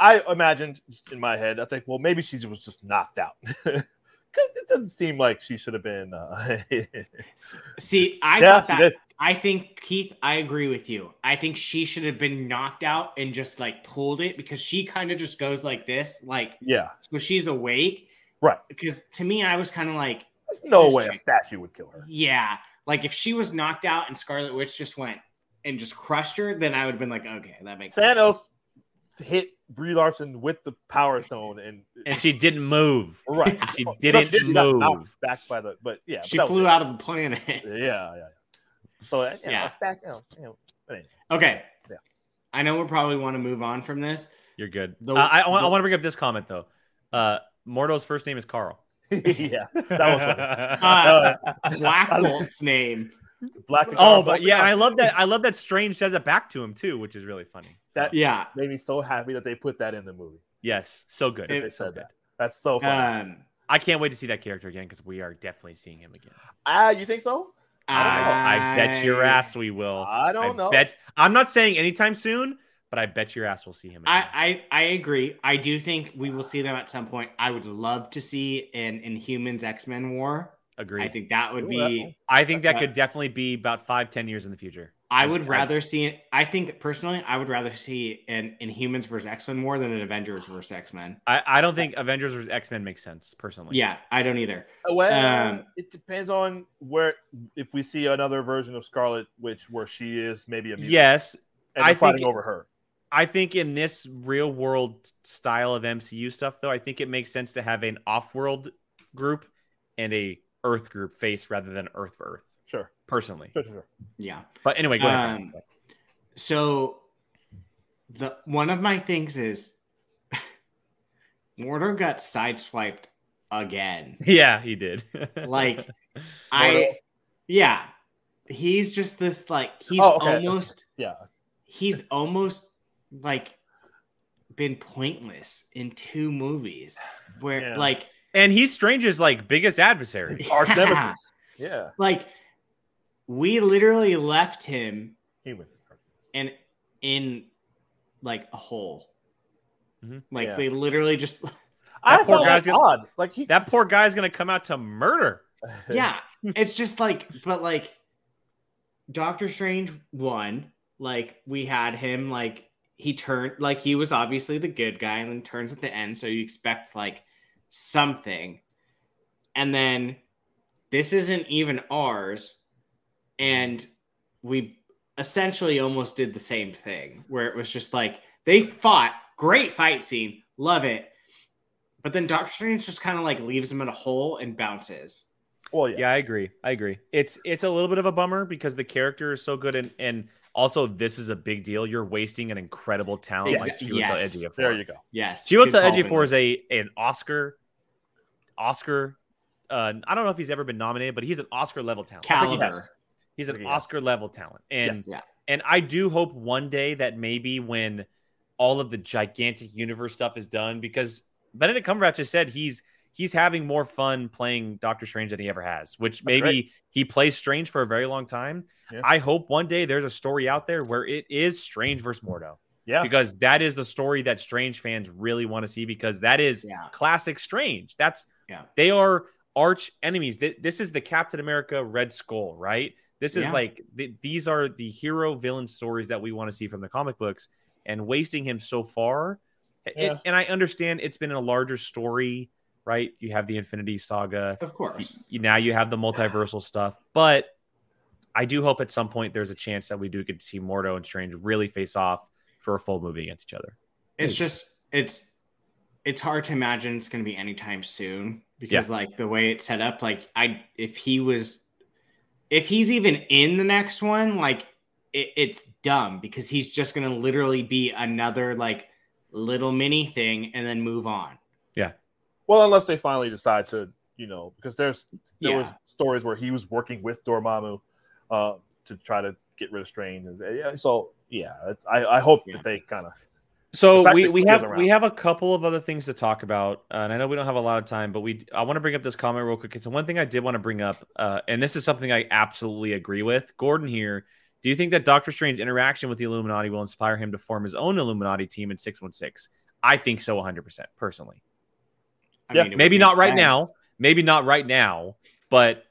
I imagined in my head, I think, well, maybe she was just knocked out. It doesn't seem like she should have been. Uh, See, I yeah, thought that. I think Keith, I agree with you. I think she should have been knocked out and just like pulled it because she kind of just goes like this, like Yeah, so she's awake. right. Because to me, I was kind of like, There's no way a statue would kill her. yeah, like if she was knocked out and Scarlet Witch just went and just crushed her, then I would have been like, okay, that makes sense. Thanos hit Brie Larson with the Power Stone, and and she didn't move. right, She didn't she got move. knocked Back by the, but yeah, She but that was flew out of the planet. Yeah, yeah, yeah. So you know, Yeah. a stack, you know, you know, okay. Yeah. I know we'll probably want to move on from this. You're good. The- Uh, I, I, want, I want to bring up this comment though. Uh, Mordo's first name is Carl. yeah, that Uh, Black Bolt's name. Was Black. oh, but yeah, I love that. I love that Strange says it back to him too, which is really funny. So, That- Yeah. made me so happy that they put that in the movie. yes, so good. They It- said that. That's so funny. Um, I can't wait to see that character again because we are definitely seeing him again. Ah, you think so? I, I bet your ass we will. I don't know. Bet I'm not saying anytime soon, but I bet your ass we'll see him. Again. I, I I agree. I do think we will see them at some point. I would love to see an Inhumans X Men War. Agree. I think that would Ooh, be. I think that could definitely be about five, ten years in the future. I would I- rather see. I think personally, I would rather see an Inhumans versus X Men more than an Avengers versus X Men. I, I don't think Avengers versus X Men makes sense personally. Yeah, I don't either. Well, Um, it depends on where if we see another version of Scarlet which where she is maybe a mutant Yes, and I fighting think- over her. I think in this real world style of MCU stuff, though, I think it makes sense to have an off world group and a Earth group face rather than Earth for Earth, Sure, personally. sure, sure. sure. Yeah. But anyway, go ahead. Um, So the one of my things is Mordo got sideswiped again. Yeah, he did. Like I yeah. He's just this like he's Oh, okay. almost Yeah, he's almost like been pointless in two movies where Yeah. like and he's Strange's like biggest adversary. arch Yeah. nemesis. Yeah, like we literally left him human. and in like a hole. Mhm. Like Yeah. they literally just I poor guy's gonna- odd. Like he, That poor guy's gonna come out to murder. yeah, it's just like but like Doctor Strange one. like we had him like he turned like he was obviously the good guy and then turns at the end, so you expect like something. And then this isn't even ours. And we essentially almost did the same thing where it was just like they fought, great fight scene, love it. But then Doctor Strange just kind of like leaves him in a hole and bounces. Well, yeah. Yeah, I agree. I agree. It's it's a little bit of a bummer because the character is so good and and also this is a big deal. You're wasting an incredible talent like Yes. Chiwetel Yes. Ejiofor. There you go. Yes. Chiwetel Ejiofor is a an Oscar Oscar uh, I don't know if he's ever been nominated, but he's an Oscar level talent. think he He's an. Oscar level talent. And Yes. Yeah. and I do hope one day that maybe when all of the gigantic universe stuff is done, because Benedict Cumberbatch has said he's he's having more fun playing Doctor Strange than he ever has, which maybe great. he plays Strange for a very long time. Yeah. I hope one day there's a story out there where it is Strange versus Mordo. Yeah. Because that is the story that Strange fans really want to see because that is Yeah. classic Strange. That's Yeah. they are arch enemies. This is the Captain America Red Skull, right? This is Yeah. like th- these are the hero villain stories that we want to see from the comic books, and wasting him so far. it- and I understand it's been a larger story, right? You have the Infinity Saga. Of course. y- now you have the multiversal stuff, but I do hope at some point there's a chance that we do get to see Mordo and Strange really face off for a full movie against each other. It's just it's it's hard to imagine it's going to be anytime soon because like the way it's set up like I if he was if he's even in the next one like it, it's dumb because he's just going to literally be another like little mini thing and then move on. Well, unless they finally decide to, you know, because there's there was stories where he was working with Dormammu uh, to try to get rid of Strange. And, yeah, so yeah, it's, I I hope Yeah. that they kind of So we, we have around. we have a couple of other things to talk about, uh, and I know we don't have a lot of time, but we I want to bring up this comment real quick. It's the one thing I did want to bring up, uh, and this is something I absolutely agree with. Gordon here, do you think that Doctor Strange's interaction with the Illuminati will inspire him to form his own Illuminati team in six one six? I think so, one hundred percent, personally. I Yeah, mean, Maybe not right sense. now, maybe not right now, but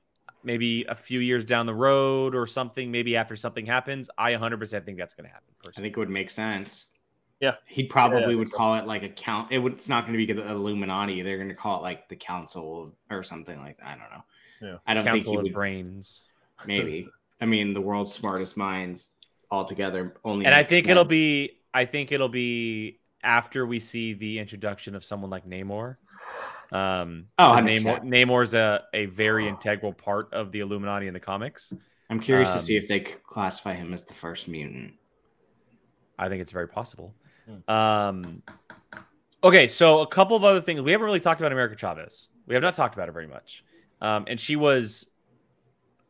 maybe a few years down the road or something. Maybe after something happens, I one hundred percent think that's going to happen. I think it would make sense. Yeah. He probably Yeah, I think would so. call it like a count. It would. It's not going to be the Illuminati. They're going to call it like the Council or something like that. I don't know. Yeah. I don't Council think he of would. Brains. Maybe. I mean, the world's smartest minds all together only. and I makes think it'll be I think it'll be after we see the introduction of someone like Namor. Um, Oh, 'cause 100%. Namor, Namor's a, a very integral part of the Illuminati in the comics. I'm curious um, to see if they classify him as the first mutant. I think it's very possible. Hmm. Um, okay, so a couple of other things. We haven't really talked about America Chavez. We have not talked about her very much. Um, and she was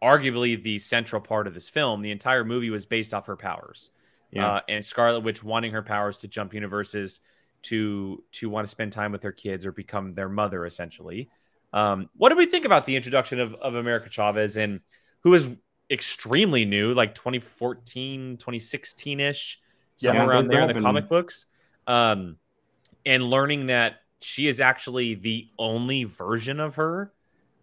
arguably the central part of this film. The entire movie was based off her powers. Yeah. Uh, and Scarlet Witch wanting her powers to jump universes to to want to spend time with her kids or become their mother, essentially. Um, what do we think about the introduction of, of America Chavez and who is extremely new, like 2014, 2016 ish, Yeah, somewhere around there in the comic books? Um, and learning that she is actually the only version of her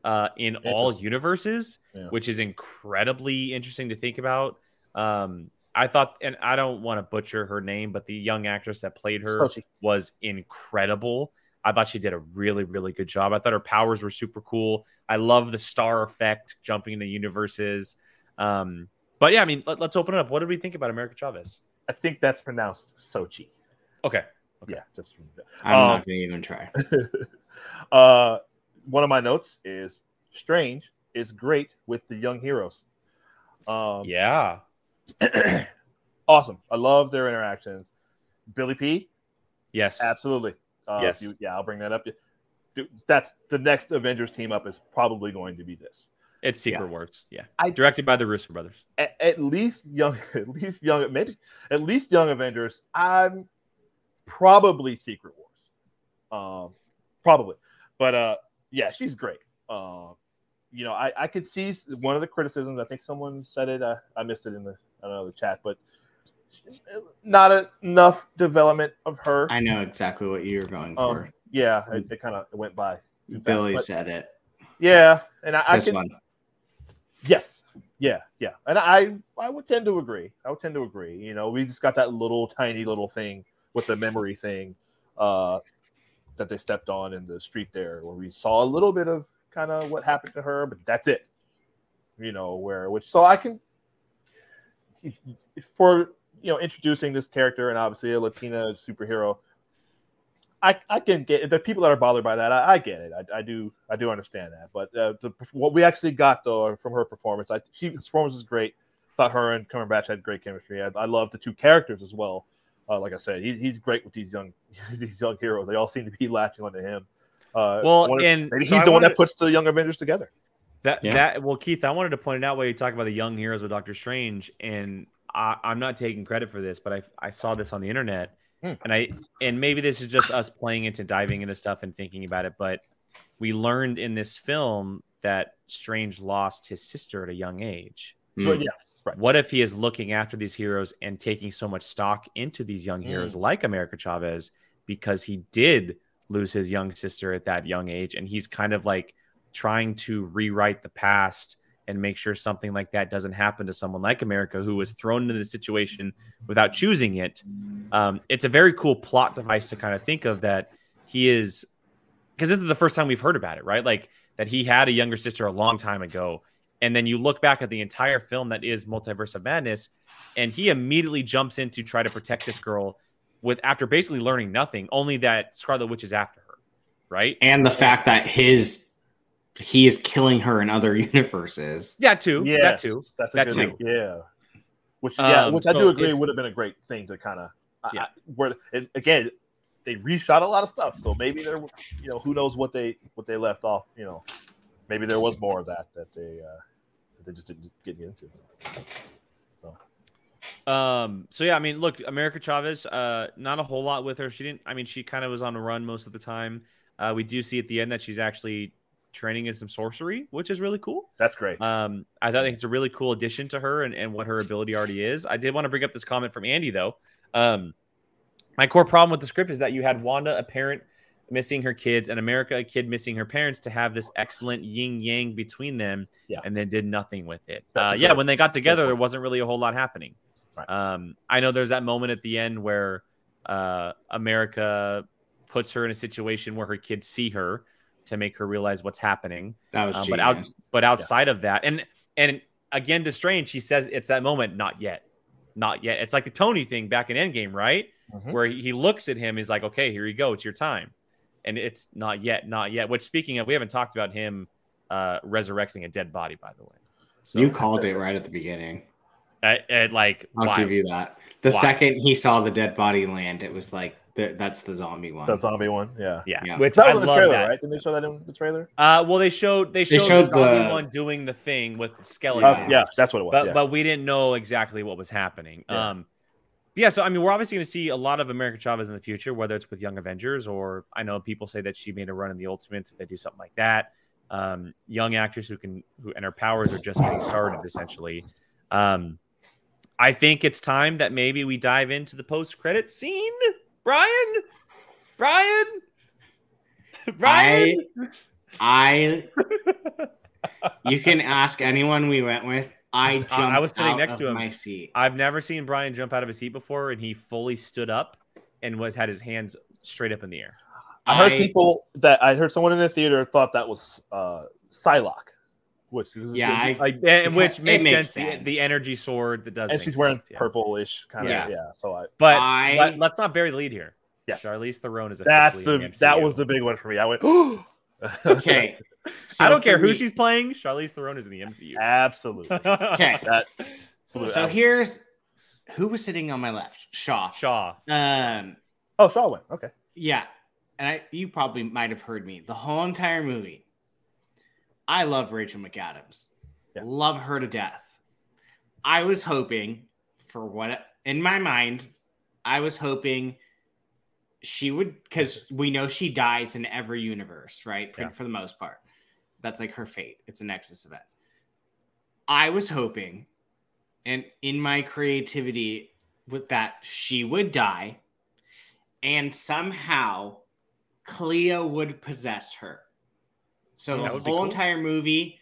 uh, in all universes, Yeah. which is incredibly interesting to think about. Um, I thought, and I don't want to butcher her name, but the young actress that played her Sochi. was incredible. I thought she did a really, really good job. I thought her powers were super cool. I love the star effect, jumping into universes. Um, but yeah, I mean, let, us open it up. What did we think about America Chavez? I think that's pronounced Sochi. Okay. Yeah, just I'm um, not going to even try. uh, one of my notes is Strange is great with the young heroes. Um, Yeah. awesome. I love their interactions. Billy P, Yes. absolutely. Uh, Yes. you- yeah, I'll bring that up. Dude, That's the next Avengers team up is probably going to be this. It's Secret Wars. Yeah. I- Directed by the Russo brothers. At, at least young, at least young, maybe at least young Avengers. I'm probably Secret Wars. Um, probably, but uh, yeah, she's great. Um, you know, I, I could see one of the criticisms. I think someone said it. Uh, I missed it in the I don't know the chat, but not enough development of her. I know exactly what you're going Um, for. yeah, it, it kind of went by. too fast, Billy said it. Yeah, and I, I This could, one. yes, Yeah, yeah, and I I would tend to agree. I would tend to agree. You know, we just got that little tiny little thing with the memory thing uh, that they stepped on in the street there, where we saw a little bit of kind of what happened to her, but that's it. You know, where which so I can for you know introducing this character and obviously a Latina superhero. I, I can get the people that are bothered by that. I, I get it. I, I, do I do understand that. But uh, the, what we actually got though from her performance, I she performance was great. Thought her and Cumberbatch had great chemistry. I, I love the two characters as well. Uh, like I said, he, he's great with these young these young heroes. They all seem to be latching onto him. Uh, well, and so he's I the one that puts the young Avengers together. That yeah. that well, Keith, I wanted to point it out while you talk about the young heroes with Doctor Strange, and I, am not taking credit for this, but I I saw this on the internet, hmm. and I and maybe this is just us playing into diving into stuff and thinking about it, but we learned in this film that Strange lost his sister at a young age. Mm. yeah. Right. What if he is looking after these heroes and taking so much stock into these young heroes mm. like America Chavez because he did lose his young sister at that young age and he's kind of like trying to rewrite the past and make sure something like that doesn't happen to someone like America who was thrown into the situation without choosing it. Um, it's a very cool plot device to kind of think of that he is because this is the first time we've heard about it, right? Like that he had a younger sister a long time ago. And then you look back at the entire film that is Multiverse of Madness, and he immediately jumps in to try to protect this girl with after basically learning nothing, only that Scarlet Witch is after her, right? And the fact that his he is killing her in other universes. Yeah, too. Yes, that too. That's that too. Thing. Yeah. Which yeah, um, which I do agree would have been a great thing to kind of yeah. I, where it, again they reshot a lot of stuff, so maybe there you know who knows what they what they left off. You know, maybe there was more of that that they uh, that they just didn't get into. So. Um. So yeah, I mean, look, America Chavez. Uh, not a whole lot with her. She didn't. I mean, she kind of was on a run most of the time. Uh, we do see at the end that she's actually training in some sorcery, which is really cool. That's great. Um, I thought it's a really cool addition to her and, and what her ability already is. I did want to bring up this comment from Andy though. Um, my core problem with the script is that you had Wanda, a parent missing her kids, and America, a kid missing her parents, to have this excellent yin yang between them, yeah. and then did nothing with it. Uh, yeah, when they got together, there wasn't really a whole lot happening. Right. Um, I know there's that moment at the end where uh, America puts her in a situation where her kids see her to make her realize what's happening. That was, um, but out, but outside yeah. of that, and and again to Strange, she says it's that moment, not yet, not yet. It's like the Tony thing back in Endgame, right? Mm-hmm. Where he, looks at him, he's like, okay, here you go, it's your time, and it's not yet, not yet. Which speaking of, we haven't talked about him uh, resurrecting a dead body, by the way. So, you called it right at the beginning. I, like, I'll why? give you that. The why? second he saw the dead body land, it was like the, that's the zombie one. The zombie one, yeah, yeah. yeah. Which that was I in the trailer, that. right? Didn't they show that in the trailer? Uh, well, they showed they showed, they showed the zombie the... one doing the thing with the skeleton. Uh, yeah, that's what it was. But yeah. but we didn't know exactly what was happening. Yeah. Um, yeah. So I mean, we're obviously going to see a lot of America Chavez in the future, whether it's with Young Avengers or I know people say that she made a run in the Ultimates if they do something like that. Um, young actors who can who and her powers are just getting started essentially. Um, I think it's time that maybe we dive into the post credit scene, Brian. Brian, Brian. I, I you can ask anyone we went with. I jumped I was sitting next to him. My seat. I've never seen Brian jump out of his seat before, and he fully stood up and was had his hands straight up in the air. I heard I, people that I heard someone in the theater thought that was uh, Psylocke. Which yeah, I, I, and, which makes, makes sense. sense. The, the, energy sword that does, and she's wearing purplish kind of yeah. yeah. So I, but I, let, us not bury the lead here. Yes. Charlize Theron is a that's the, the that was the big one for me. I went, okay. So I don't care who she's playing. Charlize Theron is in the MCU. Absolutely. okay. That, so here's who was sitting on my left. Shaw. Shaw. Um. Oh, Shaw went. Okay. Yeah, and I you probably might have heard me the whole entire movie. I love Rachel McAdams. Yeah. Love her to death. I was hoping for what in my mind, I was hoping she would because we know she dies in every universe, right? Yeah. For the most part. That's like her fate. It's a Nexus event. I was hoping, and in my creativity, with that she would die, and somehow Clea would possess her. So the whole cool. entire movie,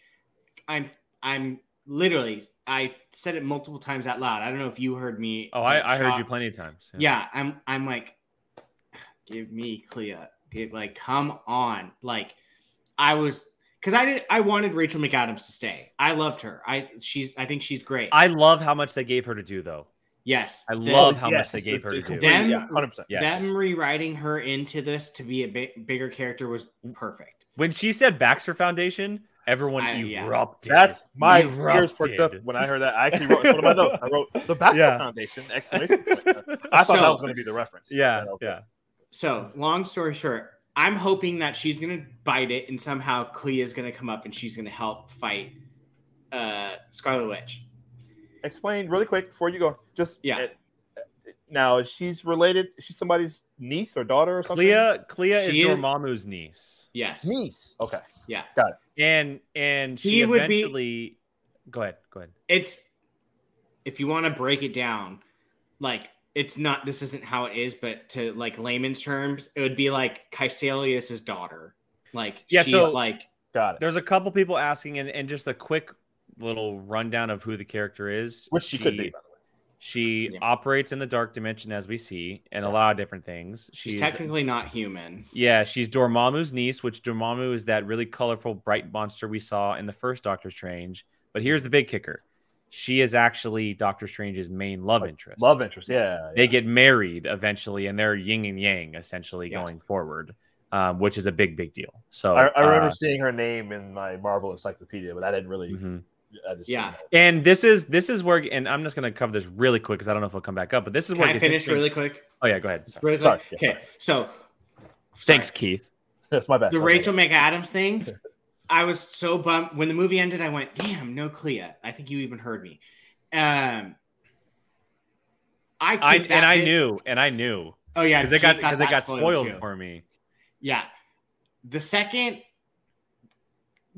I'm I'm literally, I said it multiple times out loud. I don't know if you heard me. Oh, I, I heard you plenty of times. Yeah, I'm I'm like, give me Clea. Give, like, come on. Like, I was because I did I wanted Rachel McAdams to stay. I loved her. I she's I think she's great. I love how much they gave her to do, though. yes, I The- love how Yes, much they gave her to do. Them- yeah, hundred percent. Yes. them rewriting her into this to be a big, bigger character was perfect. When she said Baxter Foundation, everyone I- yeah. erupted. That's my Erupted. ears perked up when I heard that. I actually wrote it's one of my notes. I wrote the Baxter Yeah. Foundation exclamation point. I thought So- that was going to be the reference. yeah, But okay. yeah. So, long story short, I'm hoping that she's gonna bite it, and somehow Clea is gonna come up and she's gonna help fight uh, Scarlet Witch. Explain really quick before you go. Just Yeah. uh, now, she's related? She's somebody's niece or daughter or something? Clea, Clea is She is- Dormammu's niece, Yes. niece. Okay. Yeah. Got it. And and she He would be- eventually. Go ahead. Go ahead. It's if you want to break it down, like it's not. This isn't how it is, but to like layman's terms, it would be like Kaecilius's daughter. Like Yeah, she's so- like Got it. There's a couple people asking, and, and just a quick little rundown of who the character is. Which she, could be, by the way. She Yeah. operates in the dark dimension, as we see, and a lot of different things. she's, technically not human. Yeah, she's Dormammu's niece, which Dormammu is that really colorful, bright monster we saw in the first Doctor Strange. But here's the big kicker: she is actually Doctor Strange's main love interest. Love interest. Yeah. They get married eventually, and they're yin and yang essentially Yeah. going forward, um, which is a big, big deal. So I, I remember uh, seeing her name in my Marvel encyclopedia, but I didn't really. mhm. I just Yeah. And this is this is where, and I'm just going to cover this really quick because I don't know if we'll come back up. But this is Can where it I finish really quick? Oh yeah, go ahead. Sorry. Really quick. Sorry, yeah, okay, so Thanks, sorry. Keith. That's my bad. the My bad. Rachel McAdams thing. I was so bummed when the movie ended. I went, "Damn, no Clea." I think you even heard me. Um, I, I kicked that and I knew, and I knew Oh yeah, because it got because it got spoiled too. for me. Yeah, the second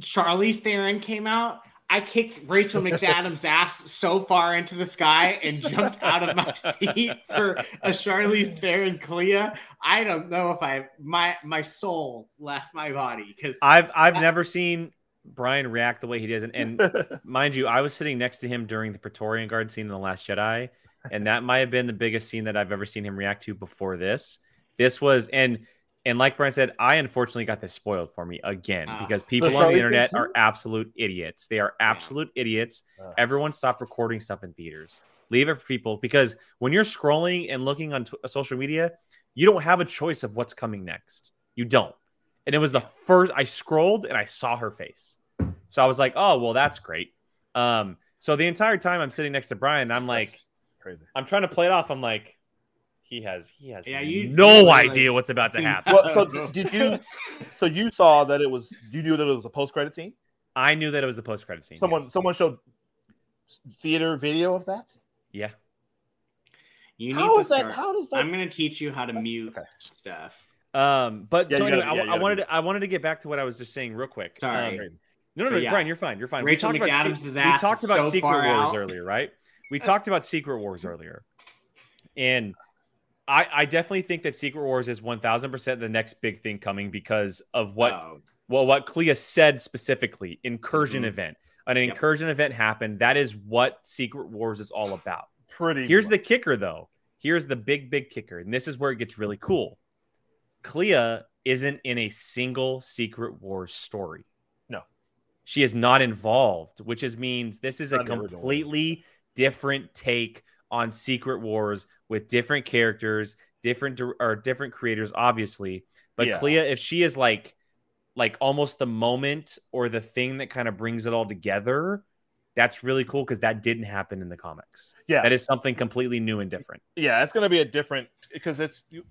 Charlize Theron came out, I kicked Rachel McAdams' ass so far into the sky and jumped out of my seat for a Charlize Theron Clea. I don't know if I my my soul left my body because I've I've I- never seen Brian react the way he does, and, and mind you, I was sitting next to him during the Praetorian Guard scene in the Last Jedi, and that might have been the biggest scene that I've ever seen him react to before this. This was and and like Brian said, I unfortunately got this spoiled for me again Ah. because people on the internet are absolute idiots. They are absolute idiots. Ah. Everyone stop recording stuff in theaters. Leave it for people because when you're scrolling and looking on t- social media, you don't have a choice of what's coming next. You don't. And it was the first I scrolled and I saw her face. So I was like, "Oh, well that's great." Um so the entire time I'm sitting next to Brian, I'm like crazy. I'm trying to play it off. I'm like he has he has Yeah, you- no you like- idea what's about to happen. Well, so did you? So you saw that it was? You knew that it was a post-credit scene. I knew that it was the post credit scene. Someone, yes. someone showed theater video of that. Yeah. you need How to is that? start. How does that? I'm gonna teach you how to mute okay. stuff. Um, but Yeah, so anyway, gotta- yeah, I, I wanted to, I wanted to get back to what I was just saying real quick. Sorry. Um, no, no, no, yeah. Brian, you're fine. You're fine. Rachel we talked about, McAdams' se- we talked about so Secret Wars out. earlier, right? We talked about Secret Wars earlier, and I, I definitely think that Secret Wars is 1,000 percent the next big thing coming because of what Oh, well what Clea said specifically. Incursion Mhm. event. An Yep. incursion event happened. That is what Secret Wars is all about. Pretty. Here's the kicker, though. Here's the big, big kicker. And this is where it gets really cool. Clea isn't in a single Secret Wars story. No. She is not involved, which is means this is a Not in the original one. completely different take on Secret Wars with different characters, different or different creators, obviously. But Yeah. Clea, if she is like like almost the moment or the thing that kind of brings it all together, that's really cool because that didn't happen in the comics. Yeah. That is something completely new and different. yeah, it's gonna be a different because it's you,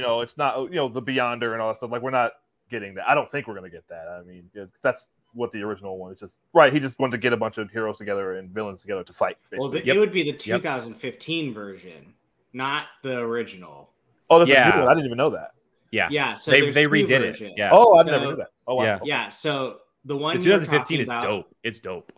know it's not you know the Beyonder and all that stuff. Like we're not getting that. I don't think we're gonna get that. I mean, that's what the original one is. Just right. He just wanted to get a bunch of heroes together and villains together to fight. well, the, Yep. it would be the 2015 version, not the original. oh, that's yeah. a new one. I didn't even know that. Yeah. Yeah, so they they two redid it. Yeah. Oh, I've So- never knew that. Oh, wow. Yeah. yeah. So the one the 2015 is about- dope. It's dope.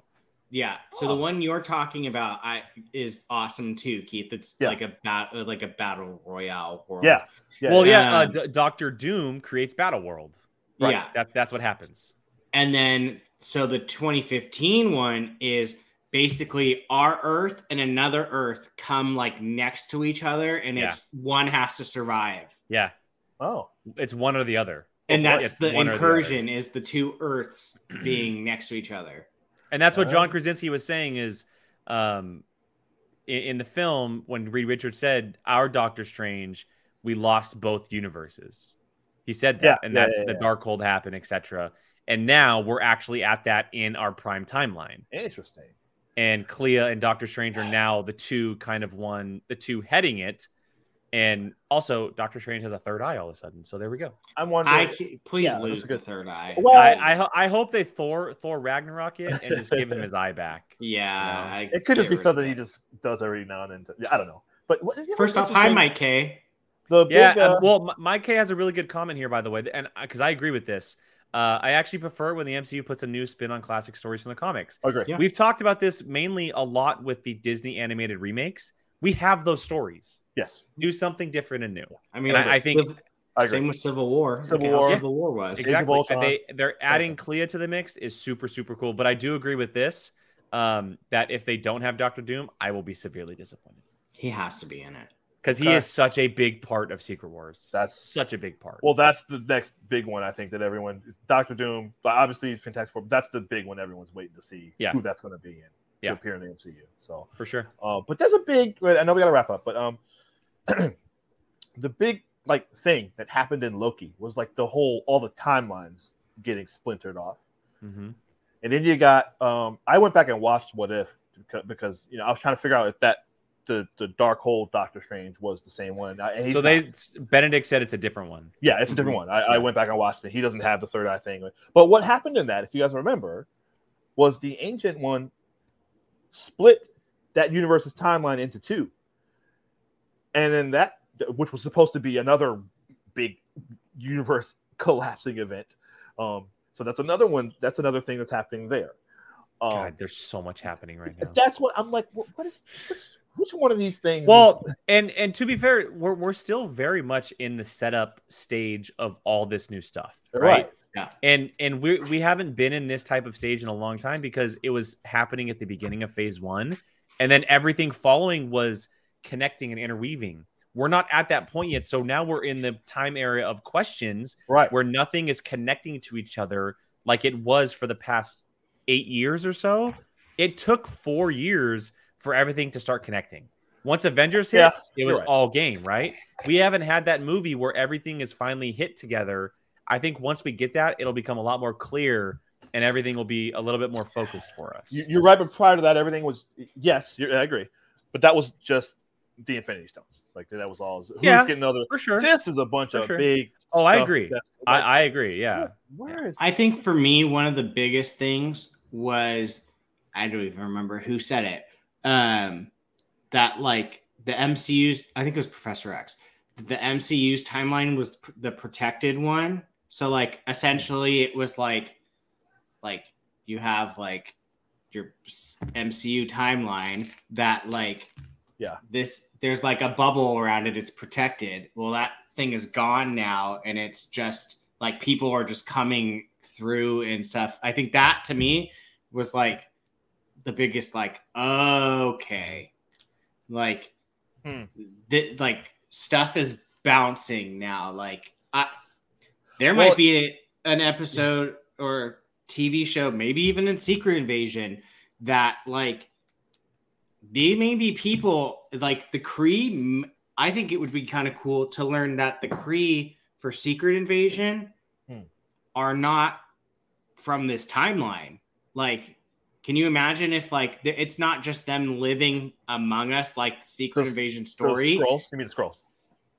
Yeah. So the one you're talking about, I is awesome too, Keith. It's Yeah. like a bat, uh, like a battle royale world. Yeah. Yeah. well, yeah, uh, Um, D- Doctor Doom creates Battle World. Yeah. That, that's what happens. And then so the 2015 one is basically our Earth and another Earth come like next to each other, and Yeah. it's one has to survive. Yeah, Oh, it's one or the other. And It's- that's it's the one or other. incursion is the two Earths being next to each other. And that's what Oh. John Krasinski was saying is um in, in the film when Reed Richards said our Doctor Strange, we lost both universes. He said that, Yeah, and yeah, that's yeah, the yeah. Darkhold happened, etc. And now we're actually at that in our prime timeline. interesting. And Clea and Doctor Strange are now the two kind of one, the two heading it. And also, Doctor Strange has a third eye all of a sudden. So there we go. I'm wondering. I ca- please Yeah, lose the third eye. well, I, I, I hope they Thor Thor Ragnarok it and just give him his eye back. yeah, No. I it could just be something he just does every now and then. yeah, I don't know. But what, First off, hi, Mike K. The Yeah, big, uh, um, well, Mike K has a really good comment here, by the way, and because I agree with this. Uh, I actually prefer when the MCU puts a new spin on classic stories from the comics. agree. Yeah. We've talked about this mainly a lot with the Disney animated remakes. We have those stories. Yes, Do something different and new. I mean, And I- I think- Civ- I same with Civil War. Civil Look how War. Civil War was. Exactly. Ultron. They they're adding Clea to the mix is super super cool. But I do agree with this. Um, that if they don't have Doctor Doom, I will be severely disappointed He has to be in it. Because he Okay. is such a big part of Secret Wars. That's such a big part. well, that's the next big one. I think that everyone, Doctor Doom, but obviously Fantastic Four. but That's the big one. Everyone's waiting to see Yeah. who that's going to be in Yeah. to appear in the MCU. So, for sure. uh, but there's a big. I know we got to wrap up, but um, the big like thing that happened in Loki was like the whole all the timelines getting splintered off. hmm And then you got um I went back and watched What If because, because you know I was trying to figure out if that the the Darkhold Doctor Strange was the same one. He's So not. they Benedict said it's a different one. yeah, it's a different one. I, I went back and watched it. He doesn't have the third eye thing. But what happened in that, if you guys remember, was the ancient one split that universe's timeline into two. And then that which was supposed to be another big universe collapsing event. Um, so that's another one. That's another thing that's happening there. Um, God, there's so much happening right now. that's what I'm like. What, what is which, which one of these things? Well, and and to be fair, we're we're still very much in the setup stage of all this new stuff, right? right. And and we we haven't been in this type of stage in a long time because it was happening at the beginning of phase one, and then everything following was connecting and interweaving. We're not at that point yet, so now we're in the time area of questions Right. where nothing is connecting to each other like it was for the past eight years or so. It took four years for everything to start connecting. Once Avengers hit, Yeah, it was right. all game, right? We haven't had that movie where everything is finally hit together. I think once we get that, it'll become a lot more clear and everything will be a little bit more focused for us. You- You're right, but prior to that, everything was yes. You're, I agree, but that was just the Infinity Stones. Like that was all. Who's Yeah. getting other? for sure. This is a bunch For of sure. big. Oh, I agree. that's- I, I agree. Yeah. Where is? I think for me, one of the biggest things was I don't even remember who said it. Um, that like the MCU's, I think it was Professor X. The MCU's timeline was the protected one. So like essentially, it was like, like you have like your MCU timeline that like Yeah. this there's like a bubble around it it's protected well that thing is gone now and it's just like people are just coming through and stuff i think that to me was like the biggest like okay like Hmm. th- like stuff is bouncing now like i there Well- might be a, an episode or tv show maybe even in secret invasion that like they may be people like the Kree. I think it would be kind of cool to learn that the Kree for Secret Invasion Hmm. are not from this timeline. Like, can you imagine if like th- it's not just them living among us, like the Secret Those- Invasion Those story? Skrulls. You mean the Skrulls?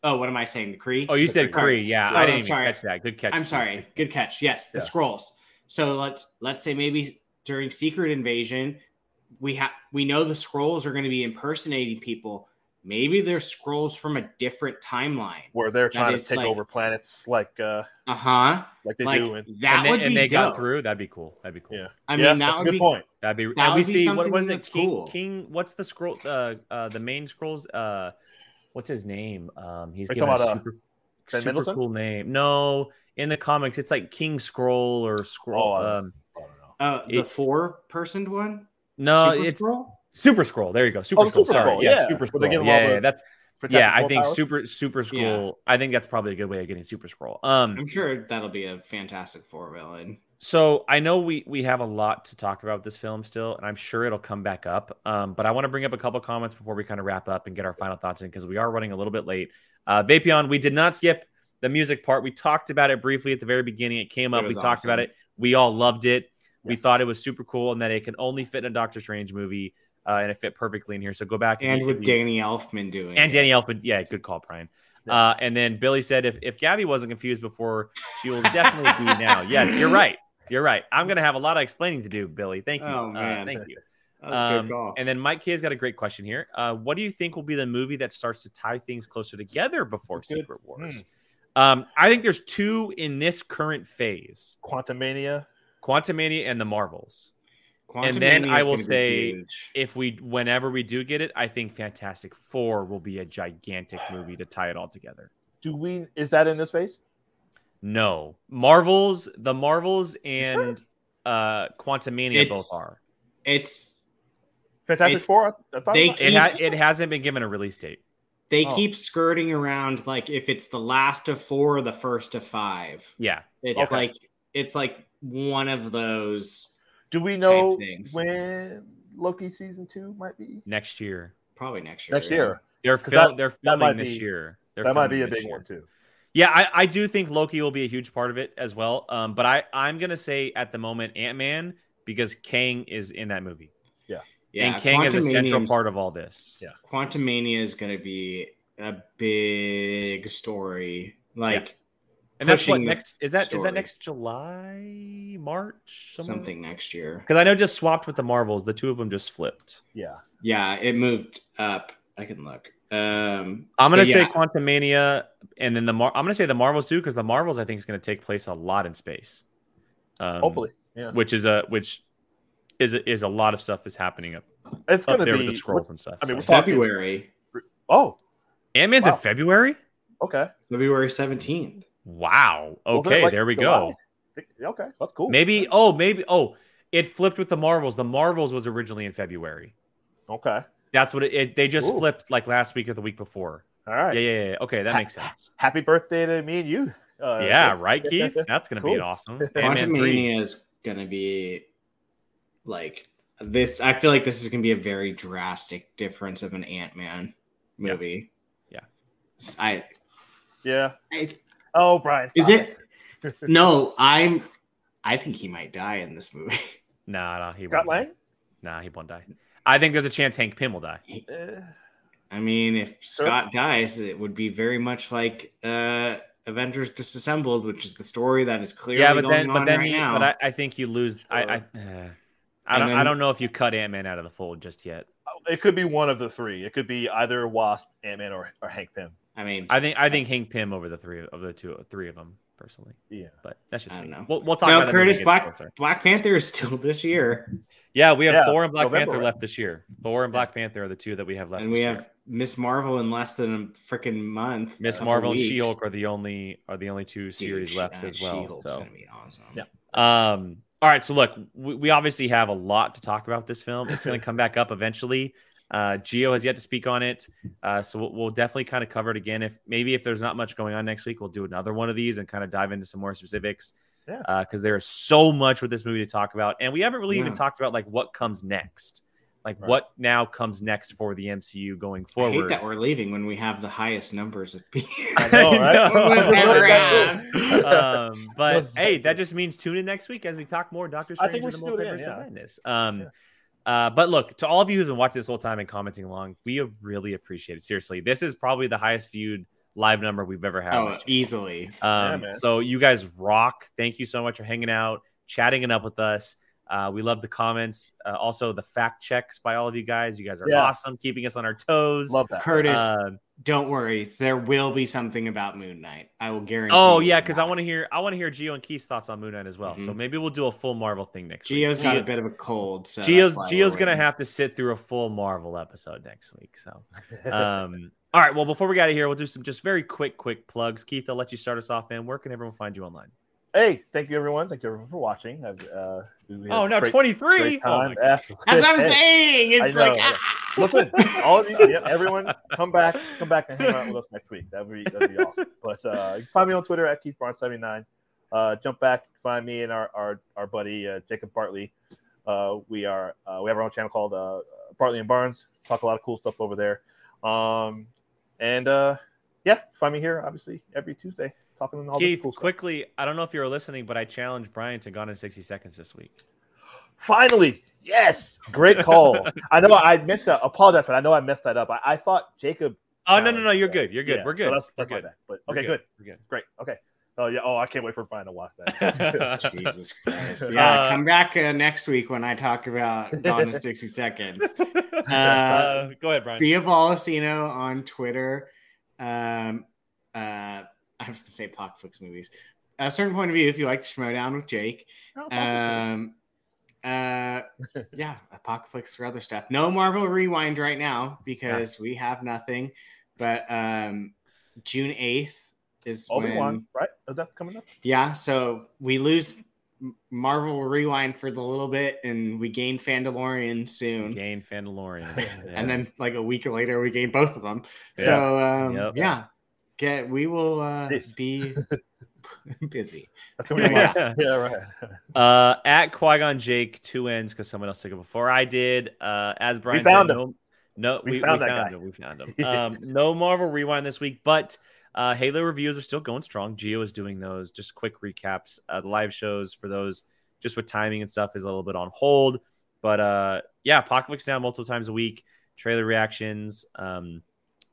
Oh, what am I saying? The Kree? Oh, you said Sorry. Kree. Yeah. Oh, I didn't even sorry. catch that. Good catch. I'm sorry. Good catch. Yes, the Yeah. Skrulls. So let's let's say maybe during Secret Invasion, we have we know the Skrulls are going to be impersonating people. Maybe they're Skrulls from a different timeline. Where they're trying to take like- over planets like uh Uh huh. like they Like do. In, that and they, would and be they dope. got through. That'd be cool. That'd be cool. yeah. I yeah, mean, that that's a would good be point. That'd be. That and we would be see what something what is it? that's King. cool. King. What's the Skrull? Uh, uh, the main Skrulls. Uh, what's his name? Um, he's Are you given a talking about, uh, super, Ben super cool name. No, in the comics, it's like King Skrull or Skrull. Oh, um, I don't know. Uh, the It- four-personed one. No, Super it's Skrull? Super Skrull. There you go. Super Oh, Skrull. Super Sorry. Skrull, yeah, yeah. Super Skrull. Yeah, give them all yeah, yeah, that's yeah. I think powers? Super Super Yeah. Skrull. I think that's probably a good way of getting Super Skrull. Um, I'm sure that'll be a Fantastic Four villain. so I know we we have a lot to talk about this film still, and I'm sure it'll come back up. Um, but I want to bring up a couple comments before we kind of wrap up and get our final thoughts in because we are running a little bit late. Uh, Vapion, we did not skip the music part. We talked about it briefly at the very beginning. It came It up. We was talked about it. We all loved it. We thought it was super cool and that it can only fit in a Doctor Strange movie, uh, and it fit perfectly in here. So go back And you- with Danny Elfman doing and it. Danny Elfman. Yeah, good call, Brian. Uh, and then Billy said, if, if Gabby wasn't confused before, she will definitely be now. Yes, you're right. You're right. I'm going to have a lot of explaining to do, Billy. Thank you. Oh, Uh, man. thank you. That was a Um, good call. and then Mike K has got a great question here. Uh, what do you think will be the movie that starts to tie things closer together before Good. Hmm. Secret Wars? Um, I think there's two in this current phase Quantumania. Quantumania and the Marvels. Quantum and then Mania I will say- huge. If we, whenever we do get it, I think Fantastic Four will be a gigantic movie to tie it all together. Do we? Is that in this space? No, Marvels, the Marvels, and uh, Quantumania It's- both are. it's Fantastic It's- Four. I, I thought they it was- It, ha- it hasn't been given a release date. they Oh. keep skirting around like if it's the last of four or the first of five. Yeah, It's Okay. like it's like one of those Do we know when Loki season two might be? next year. probably next year. Next yeah. year. They're 'Cause fil- that- they're that filming this be- year. They're that might filming be a this big year. one too. Yeah, I, I do think Loki will be a huge part of it as well. Um, but I I'm gonna say at the moment Ant Man because Kang is in that movie, Yeah, and Kang is a central part of all this. Yeah. Quantumania is going to be a big story. Like and that's what next is that is that story. next July, March, something next year. Because I know just swapped with the Marvels, the two of them just flipped. Yeah. Yeah, it moved up. I can look. Um, I'm gonna say yeah, Quantumania, and then the Mar- I'm gonna say the Marvels too, because the Marvels I think is gonna take place a lot in space. Um, Hopefully. Yeah. which is a which is a, is a lot of stuff is happening up, It's up there be with the Skrulls and stuff. I mean, so. February, Oh, Ant Man's wow. in February. okay. February seventeenth. Wow. Well, Okay, like there we July. go. Okay, that's cool. Maybe. Oh, maybe. Oh, it flipped with the Marvels. The Marvels was originally in February. Okay. That's what it. it they just Ooh. flipped like last week or the week before. All right. Yeah, yeah, yeah. Okay, that makes sense. Happy birthday to me and you. Uh, yeah, right, Keith. That's gonna be Cool. an awesome. Quantum Ant-Man 3. Mania is gonna be like this. I feel like this is gonna be a very drastic difference of an Ant Man Yeah. movie. Yeah. I, Yeah. I Oh, Brian. is it? no, I'm. I think he might die in this movie. Nah, nah, he Scott won't. die. Lang? Nah, he won't die. I think there's a chance Hank Pym will die. Eh, I mean, if Scott dies, it would be very much like uh, Avengers Disassembled, which is the story that is clearly yeah, but going then, on but then right he, now. but I, I think you lose. I, I, uh, I don't, I don't know if you cut Ant Man out of the fold just yet. it could be one of the three. It could be either Wasp, Ant Man, or, or Hank Pym. I mean, I think, I think Hank Pym over the three of the two, three of them personally. Yeah. But that's just I me. don't know. We'll, we'll talk no, about that Curtis Black closer. Black Panther is still this year, Yeah, we have Yeah, Thor and Black November, Panther left this year. Thor and Black Panther are the two that we have left. and this we year. have Miss Marvel in less than a freaking month. Miss couple Marvel and. She Hulk are the only are the only two series She- left uh, as well. She-Hulk's So gonna be awesome. Yeah. Um, all right, so look, we, we obviously have a lot to talk about this film. It's going to come back up eventually. Uh, Gio has yet to speak on it, uh, so we'll, we'll definitely kind of cover it again. If maybe if there's not much going on next week, we'll do another one of these and kind of dive into some more specifics. Yeah. because there is so much with this movie to talk about, and we haven't really even talked about like what comes next, like Right. what now comes next for the MCU going I forward. hate that we're leaving when we have the highest numbers of people. I know, right? know. Ever had. um, but hey, that just means tune in next week as we talk more Doctor Strange think and the should it Multiverse of. Madness. Um, Yeah. Uh, but look, to all of you who've been watching this whole time and commenting along, we really appreciate it. Seriously, this is probably the highest viewed live number we've ever had. oh, easily. Um, man. so you guys rock. Thank you so much for hanging out, chatting it up with us. Uh, we love the comments. Uh, also, the fact checks by all of you guys. You guys are Yeah. awesome, keeping us on our toes. Love that. Curtis, Uh, don't worry. There will be something about Moon Knight. I will guarantee. oh yeah, because I want to hear I want to hear Gio and Keith's thoughts on Moon Knight as well. So Mhm. maybe we'll do a full Marvel thing next Gio's week. got Gio- a bit of a cold. So Gio's Gio's gonna waiting. have to sit through a full Marvel episode next week. So, um, all right. Well, before we get out of here, we'll do some just very quick, quick plugs. Keith, I'll let you start us off, man. Where can everyone find you online? Hey, thank you everyone. Thank you everyone for watching. I've, uh, Oh, a now great- 23. great Oh, time. my Absolutely. That's what I'm saying. It's know, like ah. Listen, all of you, yeah, everyone, come back, come back and hang out with us next week. That'd be that'd be awesome. But uh, you can find me on Twitter at Keith Barnes seventy nine. Uh, jump back, find me and our our, our buddy uh, Jacob Bartley. Uh, we are uh, we have our own channel called uh, Bartley and Barnes. Talk a lot of cool stuff over there. Um, and uh, yeah, find me here obviously every Tuesday talking all this Keith, cool stuff. quickly, I don't know if you were listening, but I challenged Brian to Gone in 60 Seconds this week. Finally, yes, great call. I know I meant to apologize, but I know I messed that up. I, I thought Jacob. Oh, no, no, no. You're that. good. You're good. Yeah, We're good. So that's, We're good. bad. But okay, good. We're good. great. Okay. Oh yeah. Oh, I can't wait for Brian to watch that. Jesus Christ. Yeah, Uh, come back uh, next week when I talk about Gone in 60 Seconds. Uh, Uh, go ahead, Brian. Be a Volosino on Twitter. Um, uh, I was gonna say Apocalypse movies. A certain point of view, if you like the Schmoedown with Jake. Um, uh, yeah, Apocalypse for other stuff. No Marvel Rewind right now because we have nothing. But um, June eighth is Obi when Wan, right? Is that coming up? yeah, so we lose Marvel Rewind for the little bit, and we gain Fandalorian soon, Gain Fandalorian. and then like a week later we gain both of them. Yeah. So um, Yep. yeah, get we will uh, be busy. Yeah. yeah, right. Uh, at Qui Gon Jake, two ends because someone else took it before I did. Uh, as Brian we found said, him. no, no, We we, we found found, that guy. him. We found him. Um, no Marvel Rewind this week, but uh, Halo reviews are still going strong. Gio is doing those. Just quick recaps. Uh, the live shows for those, just with timing and stuff, is a little bit on hold. But uh, yeah, Apocalypse now multiple times a week. Trailer reactions. Um,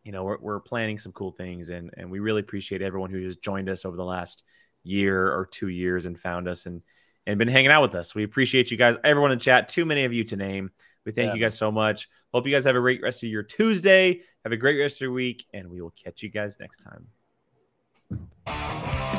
you know, we're, we're planning some cool things, and and we really appreciate everyone who has joined us over the last year or two years and found us and and been hanging out with us. We appreciate you guys, everyone in chat. Too many of you to name. We thank Yeah. you guys so much. Hope you guys have a great rest of your Tuesday. Have a great rest of your week, and we will catch you guys next time.